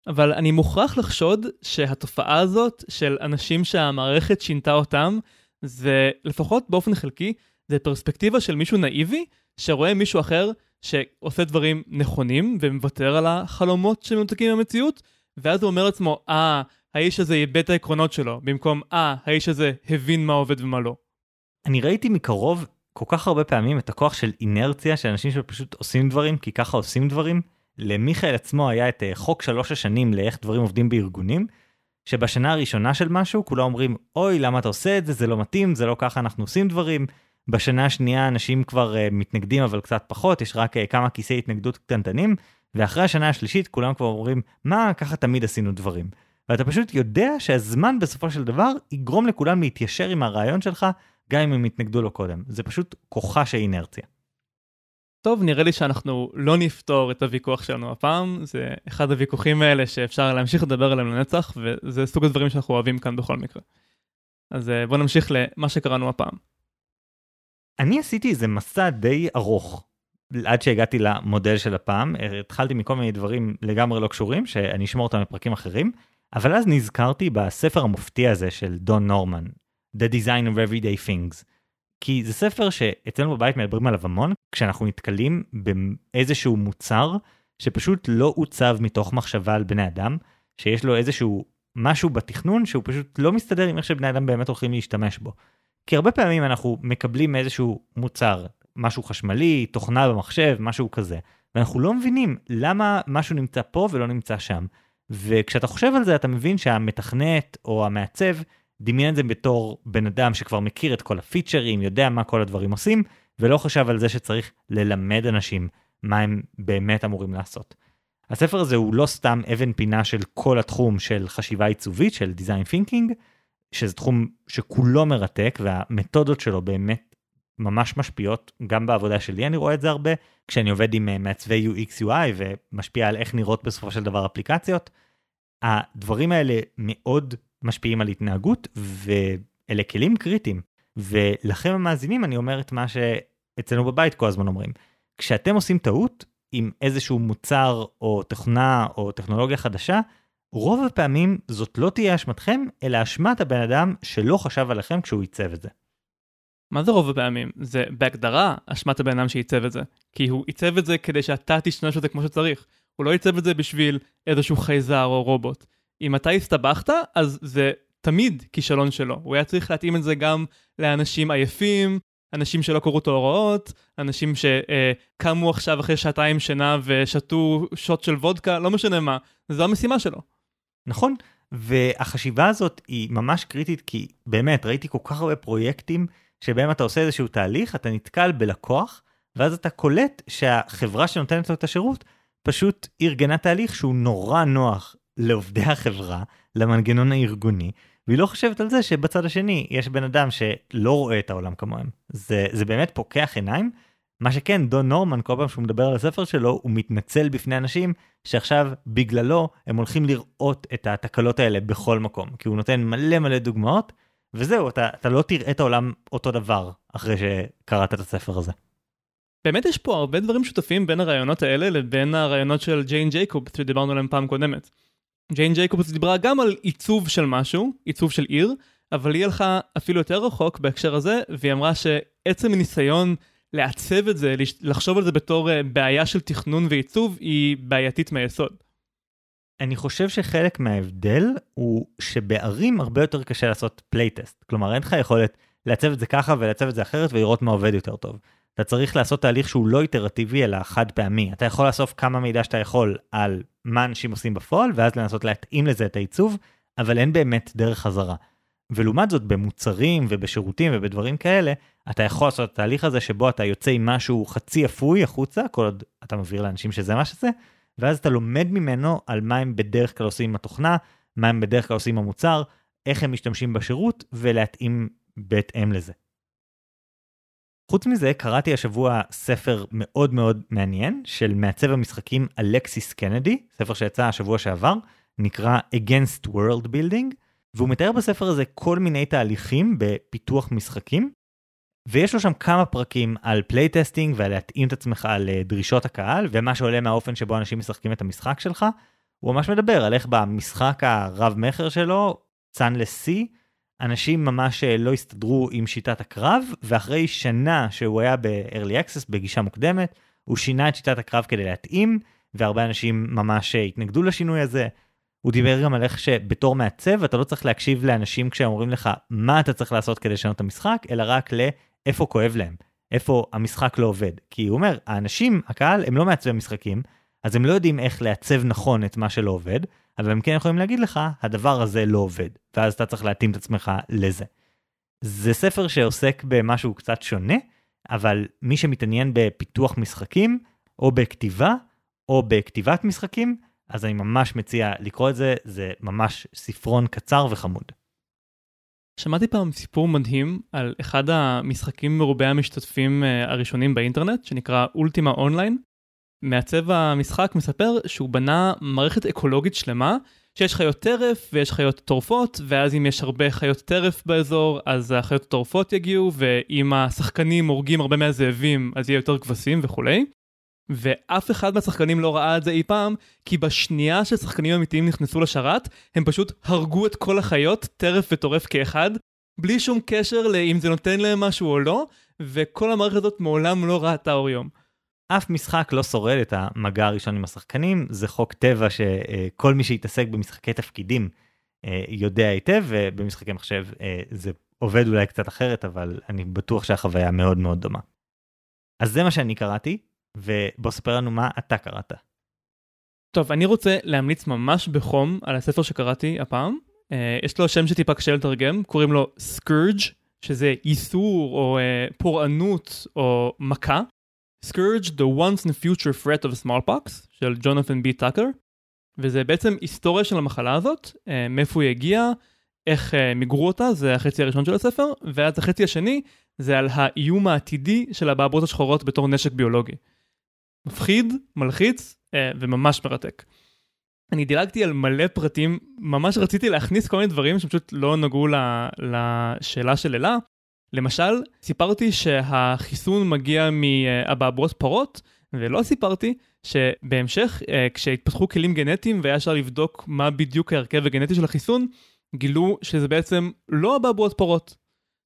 אבל אני מוכרח לחשוד שהתופעה הזאת של אנשים שהמערכת שינתה אותם, זה לפחות באופן חלקי, זה פרספקטיבה של מישהו נאיבי, שרואה מישהו אחר שעושה דברים נכונים ומוותר על החלומות שמנותקים מהמציאות, ואז הוא אומר לעצמו, אה, האיש הזה איבד את העקרונות שלו, במקום, אה, האיש הזה הבין מה עובד ומה לא. אני ראיתי מקרוב כל כך הרבה פעמים את הכוח של אינרציה של אנשים שפשוט עושים דברים כי ככה עושים דברים. למיכאל עצמו היה את אה, חוק שלוש השנים לאיך דברים עובדים בארגונים, שבשנה הראשונה של משהו כולם אומרים אוי למה אתה עושה את זה זה לא מתאים זה לא ככה אנחנו עושים דברים. בשנה השנייה אנשים כבר uh, מתנגדים אבל קצת פחות יש רק uh, כמה כיסי התנגדות קטנטנים ואחרי השנה השלישית כולם כבר אומרים מה ככה תמיד עשינו דברים. ואתה פשוט יודע שהזמן בסופו של דבר יגרום לכולם להתיישר עם הרעיון שלך גם אם הם יתנגדו לו קודם. זה פשוט כוחה של אינרציה. טוב, נראה לי שאנחנו לא נפתור את הוויכוח שלנו הפעם, זה אחד הוויכוחים האלה שאפשר להמשיך לדבר עליהם לנצח, וזה סוג הדברים שאנחנו אוהבים כאן בכל מקרה. אז אה, בואו נמשיך למה שקראנו הפעם. אני עשיתי איזה מסע די ארוך, עד שהגעתי למודל של הפעם, התחלתי מכל מיני דברים לגמרי לא קשורים, שאני אשמור אותם בפרקים אחרים, אבל אז נזכרתי בספר המופתי הזה של דון נורמן, The Design of Everyday Things. כי זה ספר שאצלנו בבית מדברים עליו המון, כשאנחנו נתקלים באיזשהו מוצר שפשוט לא עוצב מתוך מחשבה על בני אדם, שיש לו איזשהו משהו בתכנון שהוא פשוט לא מסתדר עם איך שבני אדם באמת הולכים להשתמש בו. כי הרבה פעמים אנחנו מקבלים איזשהו מוצר, משהו חשמלי, תוכנה במחשב, משהו כזה, ואנחנו לא מבינים למה משהו נמצא פה ולא נמצא שם. וכשאתה חושב על זה אתה מבין שהמתכנת או המעצב דמיין את זה בתור בן אדם שכבר מכיר את כל הפיצ'רים, יודע מה כל הדברים עושים, ולא חשב על זה שצריך ללמד אנשים מה הם באמת אמורים לעשות. הספר הזה הוא לא סתם אבן פינה של כל התחום של חשיבה עיצובית, של design thinking, שזה תחום שכולו מרתק והמתודות שלו באמת ממש משפיעות, גם בעבודה שלי אני רואה את זה הרבה, כשאני עובד עם אה, מעצבי UX UI ומשפיע על איך נראות בסופו של דבר אפליקציות. הדברים האלה מאוד משפיעים על התנהגות ואלה כלים קריטיים. ולכם המאזינים אני אומר את מה שאצלנו בבית כל הזמן אומרים. כשאתם עושים טעות עם איזשהו מוצר או תוכנה או טכנולוגיה חדשה, רוב הפעמים זאת לא תהיה אשמתכם, אלא אשמת הבן אדם שלא חשב עליכם כשהוא עיצב את זה. מה זה רוב הפעמים? זה בהגדרה אשמת הבן אדם שעיצב את זה. כי הוא עיצב את זה כדי שאתה תשתמש בזה כמו שצריך. הוא לא עיצב את זה בשביל איזשהו חייזר או רובוט. אם אתה הסתבכת, אז זה תמיד כישלון שלו. הוא היה צריך להתאים את זה גם לאנשים עייפים, אנשים שלא קראו את ההוראות, אנשים שקמו עכשיו אחרי שעתיים שינה ושתו שוט של וודקה, לא משנה מה, זו המשימה שלו. נכון, והחשיבה הזאת היא ממש קריטית כי באמת ראיתי כל כך הרבה פרויקטים שבהם אתה עושה איזשהו תהליך, אתה נתקל בלקוח, ואז אתה קולט שהחברה שנותנת לו את השירות פשוט ארגנה תהליך שהוא נורא נוח לעובדי החברה, למנגנון הארגוני, והיא לא חושבת על זה שבצד השני יש בן אדם שלא רואה את העולם כמוהם. זה, זה באמת פוקח עיניים. מה שכן, דון נורמן, כל פעם שהוא מדבר על הספר שלו, הוא מתנצל בפני אנשים שעכשיו בגללו הם הולכים לראות את התקלות האלה בכל מקום. כי הוא נותן מלא מלא דוגמאות, וזהו, אתה, אתה לא תראה את העולם אותו דבר אחרי שקראת את הספר הזה. באמת יש פה הרבה דברים שותפים בין הרעיונות האלה לבין הרעיונות של ג'יין ג'ייקוב שדיברנו עליהם פעם קודמת. ג'יין ג'ייקובס דיברה גם על עיצוב של משהו, עיצוב של עיר, אבל היא הלכה אפילו יותר רחוק בהקשר הזה, והיא אמרה שעצם הניסיון לעצב את זה, לחשוב על זה בתור אה, בעיה של תכנון ועיצוב, היא בעייתית מהיסוד. אני חושב שחלק מההבדל הוא שבערים הרבה יותר קשה לעשות playtest. כלומר, אין לך יכולת לעצב את זה ככה ולעצב את זה אחרת ולראות מה עובד יותר טוב. אתה צריך לעשות תהליך שהוא לא איטרטיבי אלא חד פעמי. אתה יכול לאסוף כמה מידע שאתה יכול על מה אנשים עושים בפועל, ואז לנסות להתאים לזה את העיצוב, אבל אין באמת דרך חזרה. ולעומת זאת במוצרים ובשירותים ובדברים כאלה, אתה יכול לעשות את התהליך הזה שבו אתה יוצא עם משהו חצי אפוי החוצה, כל עוד אתה מבהיר לאנשים שזה מה שזה, ואז אתה לומד ממנו על מה הם בדרך כלל עושים עם התוכנה, מה הם בדרך כלל עושים במוצר, איך הם משתמשים בשירות, ולהתאים בהתאם לזה. חוץ מזה, קראתי השבוע ספר מאוד מאוד מעניין של מעצב המשחקים אלכסיס קנדי, ספר שיצא השבוע שעבר, נקרא Against World Building, והוא מתאר בספר הזה כל מיני תהליכים בפיתוח משחקים, ויש לו שם כמה פרקים על playtesting ועל להתאים את עצמך לדרישות הקהל, ומה שעולה מהאופן שבו אנשים משחקים את המשחק שלך. הוא ממש מדבר על איך במשחק הרב-מכר שלו, Sunless Sea, אנשים ממש אה, לא הסתדרו עם שיטת הקרב, ואחרי שנה שהוא היה ב-early access, בגישה מוקדמת, הוא שינה את שיטת הקרב כדי להתאים, והרבה אנשים ממש אה, התנגדו לשינוי הזה. הוא דיבר גם על איך שבתור מעצב אתה לא צריך להקשיב לאנשים כשהם אומרים לך מה אתה צריך לעשות כדי לשנות את המשחק, אלא רק לאיפה כואב להם, איפה המשחק לא עובד. כי הוא אומר, האנשים, הקהל, הם לא מעצבי משחקים, אז הם לא יודעים איך לעצב נכון את מה שלא עובד, אבל הם כן יכולים להגיד לך, הדבר הזה לא עובד, ואז אתה צריך להתאים את עצמך לזה. זה ספר שעוסק במשהו קצת שונה, אבל מי שמתעניין בפיתוח משחקים, או בכתיבה, או בכתיבת משחקים, אז אני ממש מציע לקרוא את זה, זה ממש ספרון קצר וחמוד. שמעתי פעם סיפור מדהים על אחד המשחקים מרובי המשתתפים אה, הראשונים באינטרנט, שנקרא אולטימה אונליין. מעצב המשחק מספר שהוא בנה מערכת אקולוגית שלמה, שיש חיות טרף ויש חיות טורפות, ואז אם יש הרבה חיות טרף באזור, אז החיות הטורפות יגיעו, ואם השחקנים הורגים הרבה מהזאבים, אז יהיה יותר כבשים וכולי. ואף אחד מהשחקנים לא ראה את זה אי פעם, כי בשנייה ששחקנים אמיתיים נכנסו לשרת, הם פשוט הרגו את כל החיות, טרף וטורף כאחד, בלי שום קשר לאם זה נותן להם משהו או לא, וכל המערכת הזאת מעולם לא ראתה אור יום. אף משחק לא שורד את המגע הראשון עם השחקנים, זה חוק טבע שכל מי שיתעסק במשחקי תפקידים אה, יודע היטב, ובמשחקי מחשב אה, זה עובד אולי קצת אחרת, אבל אני בטוח שהחוויה מאוד מאוד דומה. אז זה מה שאני קראתי, ובוא ספר לנו מה אתה קראת. טוב, אני רוצה להמליץ ממש בחום על הספר שקראתי הפעם. Uh, יש לו שם שטיפה קשה לתרגם, קוראים לו סקורג', שזה ייסור או פורענות או מכה. סקורג' The Once in Future Threat of Smallpox של ג'ונתן בי טאקר. וזה בעצם היסטוריה של המחלה הזאת, uh, מאיפה היא הגיעה, איך uh, מיגרו אותה, זה החצי הראשון של הספר, ואז החצי השני זה על האיום העתידי של הבעברות השחורות בתור נשק ביולוגי. מפחיד, מלחיץ אה, וממש מרתק. אני דילגתי על מלא פרטים, ממש רציתי להכניס כל מיני דברים שפשוט לא נגעו לשאלה של אלה. למשל, סיפרתי שהחיסון מגיע מאבעבועות פרות, ולא סיפרתי שבהמשך, אה, כשהתפתחו כלים גנטיים והיה אפשר לבדוק מה בדיוק ההרכב הגנטי של החיסון, גילו שזה בעצם לא אבעבועות פרות.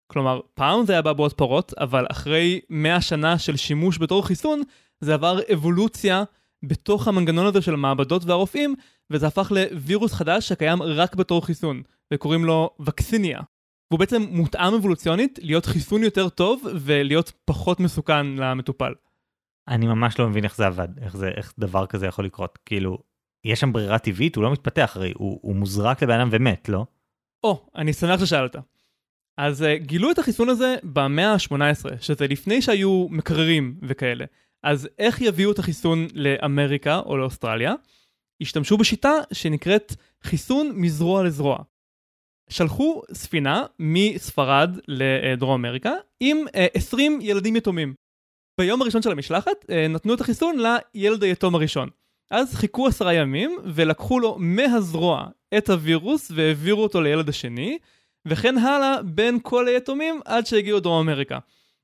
כלומר, פעם זה היה אבעבועות פרות, אבל אחרי 100 שנה של שימוש בתור חיסון, זה עבר אבולוציה בתוך המנגנון הזה של המעבדות והרופאים, וזה הפך לווירוס חדש שקיים רק בתור חיסון, וקוראים לו וקסיניה. והוא בעצם מותאם אבולוציונית להיות חיסון יותר טוב ולהיות פחות מסוכן למטופל. אני ממש לא מבין איך זה עבד, איך, זה, איך דבר כזה יכול לקרות. כאילו, יש שם ברירה טבעית, הוא לא מתפתח הרי, הוא, הוא מוזרק לבן אדם ומת, לא? או, oh, אני שמח ששאלת. אז uh, גילו את החיסון הזה במאה ה-18, שזה לפני שהיו מקררים וכאלה. אז איך יביאו את החיסון לאמריקה או לאוסטרליה? השתמשו בשיטה שנקראת חיסון מזרוע לזרוע. שלחו ספינה מספרד לדרום אמריקה עם 20 אה, ילדים יתומים. ביום הראשון של המשלחת אה, נתנו את החיסון לילד היתום הראשון. אז חיכו עשרה ימים ולקחו לו מהזרוע את הווירוס והעבירו אותו לילד השני, וכן הלאה בין כל היתומים עד שהגיעו לדרום אמריקה.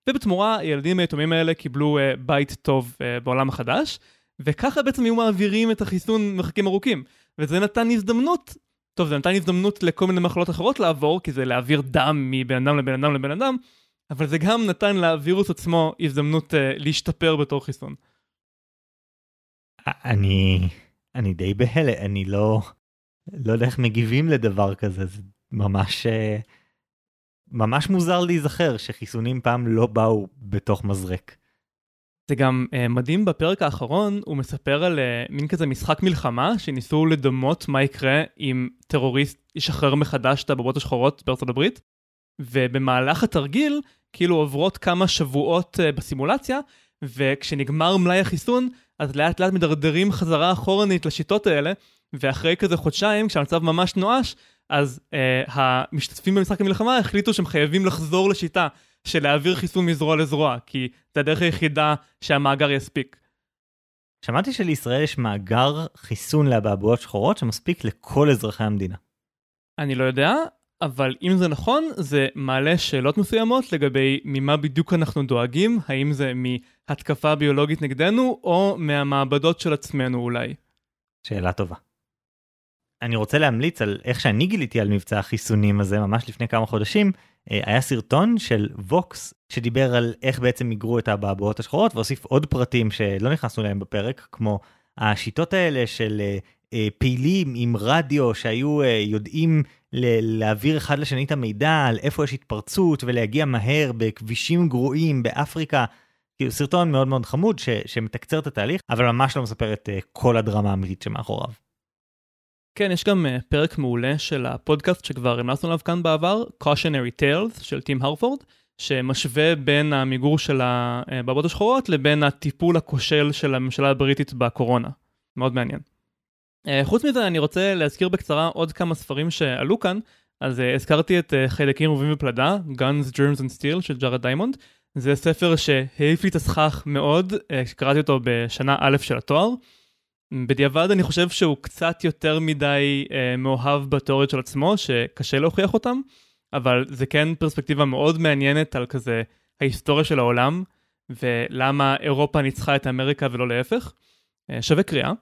ובתמורה הילדים היתומים האלה קיבלו uh, בית טוב בעולם החדש, וככה בעצם היו מעבירים את החיסון מרחקים ארוכים. וזה נתן הזדמנות, טוב זה נתן הזדמנות לכל מיני מחלות אחרות לעבור, כי זה להעביר דם מבן אדם לבן אדם לבן אדם, אבל זה גם נתן לווירוס עצמו הזדמנות uh, להשתפר בתור חיסון. אני, אני די בהלם, אני לא, לא יודע איך מגיבים לדבר כזה, זה ממש... Uh... ממש מוזר להיזכר שחיסונים פעם לא באו בתוך מזרק. זה גם uh, מדהים בפרק האחרון, הוא מספר על uh, מין כזה משחק מלחמה שניסו לדמות מה יקרה אם טרוריסט ישחרר מחדש את הבובות השחורות בארצות הברית, ובמהלך התרגיל כאילו עוברות כמה שבועות uh, בסימולציה, וכשנגמר מלאי החיסון, אז לאט לאט מדרדרים חזרה אחורנית לשיטות האלה, ואחרי כזה חודשיים, כשהמצב ממש נואש, אז אה, המשתתפים במשחק המלחמה החליטו שהם חייבים לחזור לשיטה של להעביר חיסון מזרוע לזרוע, כי זה הדרך היחידה שהמאגר יספיק. שמעתי שלישראל יש מאגר חיסון לאבעבועות שחורות שמספיק לכל אזרחי המדינה. אני לא יודע, אבל אם זה נכון, זה מעלה שאלות מסוימות לגבי ממה בדיוק אנחנו דואגים, האם זה מהתקפה ביולוגית נגדנו, או מהמעבדות של עצמנו אולי. שאלה טובה. אני רוצה להמליץ על איך שאני גיליתי על מבצע החיסונים הזה ממש לפני כמה חודשים. אה, היה סרטון של ווקס שדיבר על איך בעצם מיגרו את האבעבועות השחורות והוסיף עוד פרטים שלא נכנסנו אליהם בפרק, כמו השיטות האלה של אה, אה, פעילים עם רדיו שהיו יודעים להעביר אחד לשני את המידע על איפה יש התפרצות ולהגיע מהר בכבישים גרועים באפריקה. כאילו סרטון מאוד מאוד חמוד ש, שמתקצר את התהליך, אבל ממש לא מספר את כל הדרמה האמיתית שמאחוריו. כן, יש גם uh, פרק מעולה של הפודקאסט שכבר המלצנו עליו כאן בעבר, Cautionary Tales של טים הרפורד, שמשווה בין המיגור של הבעבות השחורות לבין הטיפול הכושל של הממשלה הבריטית בקורונה. מאוד מעניין. אה, חוץ מזה, אני רוצה להזכיר בקצרה עוד כמה ספרים שעלו כאן. אז הזכרתי את חיידקים רובים ופלדה, Guns, Germs and Steel של ג'ארד דיימונד. זה ספר שהעיף לי את הסכך מאוד, שקראתי אותו בשנה א' של התואר. בדיעבד אני חושב שהוא קצת יותר מדי אה, מאוהב בתיאוריות של עצמו, שקשה להוכיח אותם, אבל זה כן פרספקטיבה מאוד מעניינת על כזה ההיסטוריה של העולם, ולמה אירופה ניצחה את אמריקה ולא להפך. אה, שווה קריאה.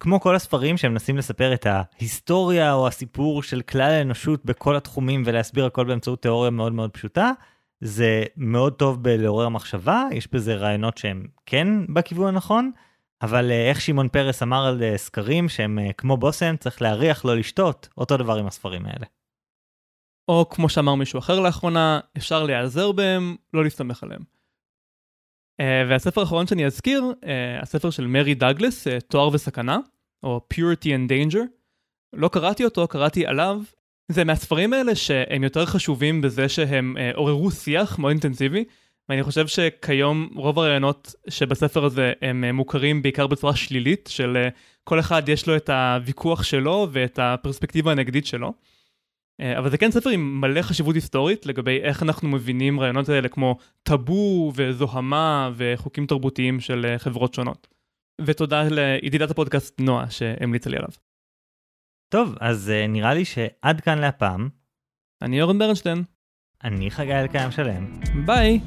כמו כל הספרים שמנסים לספר את ההיסטוריה או הסיפור של כלל האנושות בכל התחומים ולהסביר הכל באמצעות תיאוריה מאוד מאוד פשוטה, זה מאוד טוב בלעורר מחשבה, יש בזה רעיונות שהם כן בכיוון הנכון, אבל אה, איך שמעון פרס אמר על אה, סקרים שהם אה, כמו בושם, צריך להריח לא לשתות, אותו דבר עם הספרים האלה. או כמו שאמר מישהו אחר לאחרונה, אפשר להיעזר בהם, לא להסתמך עליהם. והספר האחרון שאני אזכיר, הספר של מרי דאגלס, תואר וסכנה, או Purity and Danger. לא קראתי אותו, קראתי עליו. זה מהספרים האלה שהם יותר חשובים בזה שהם עוררו שיח מאוד אינטנסיבי, ואני חושב שכיום רוב הרעיונות שבספר הזה הם אה, מוכרים בעיקר בצורה שלילית, של אה, כל אחד יש לו את הוויכוח שלו ואת הפרספקטיבה הנגדית שלו. אה, אבל זה כן ספר עם מלא חשיבות היסטורית לגבי איך אנחנו מבינים רעיונות האלה כמו טאבו וזוהמה וחוקים תרבותיים של חברות שונות. ותודה לידידת הפודקאסט נועה שהמליצה לי עליו. טוב, אז נראה לי שעד כאן להפעם. אני אורן ברנשטיין. אני חגי אלקיים שלם. ביי.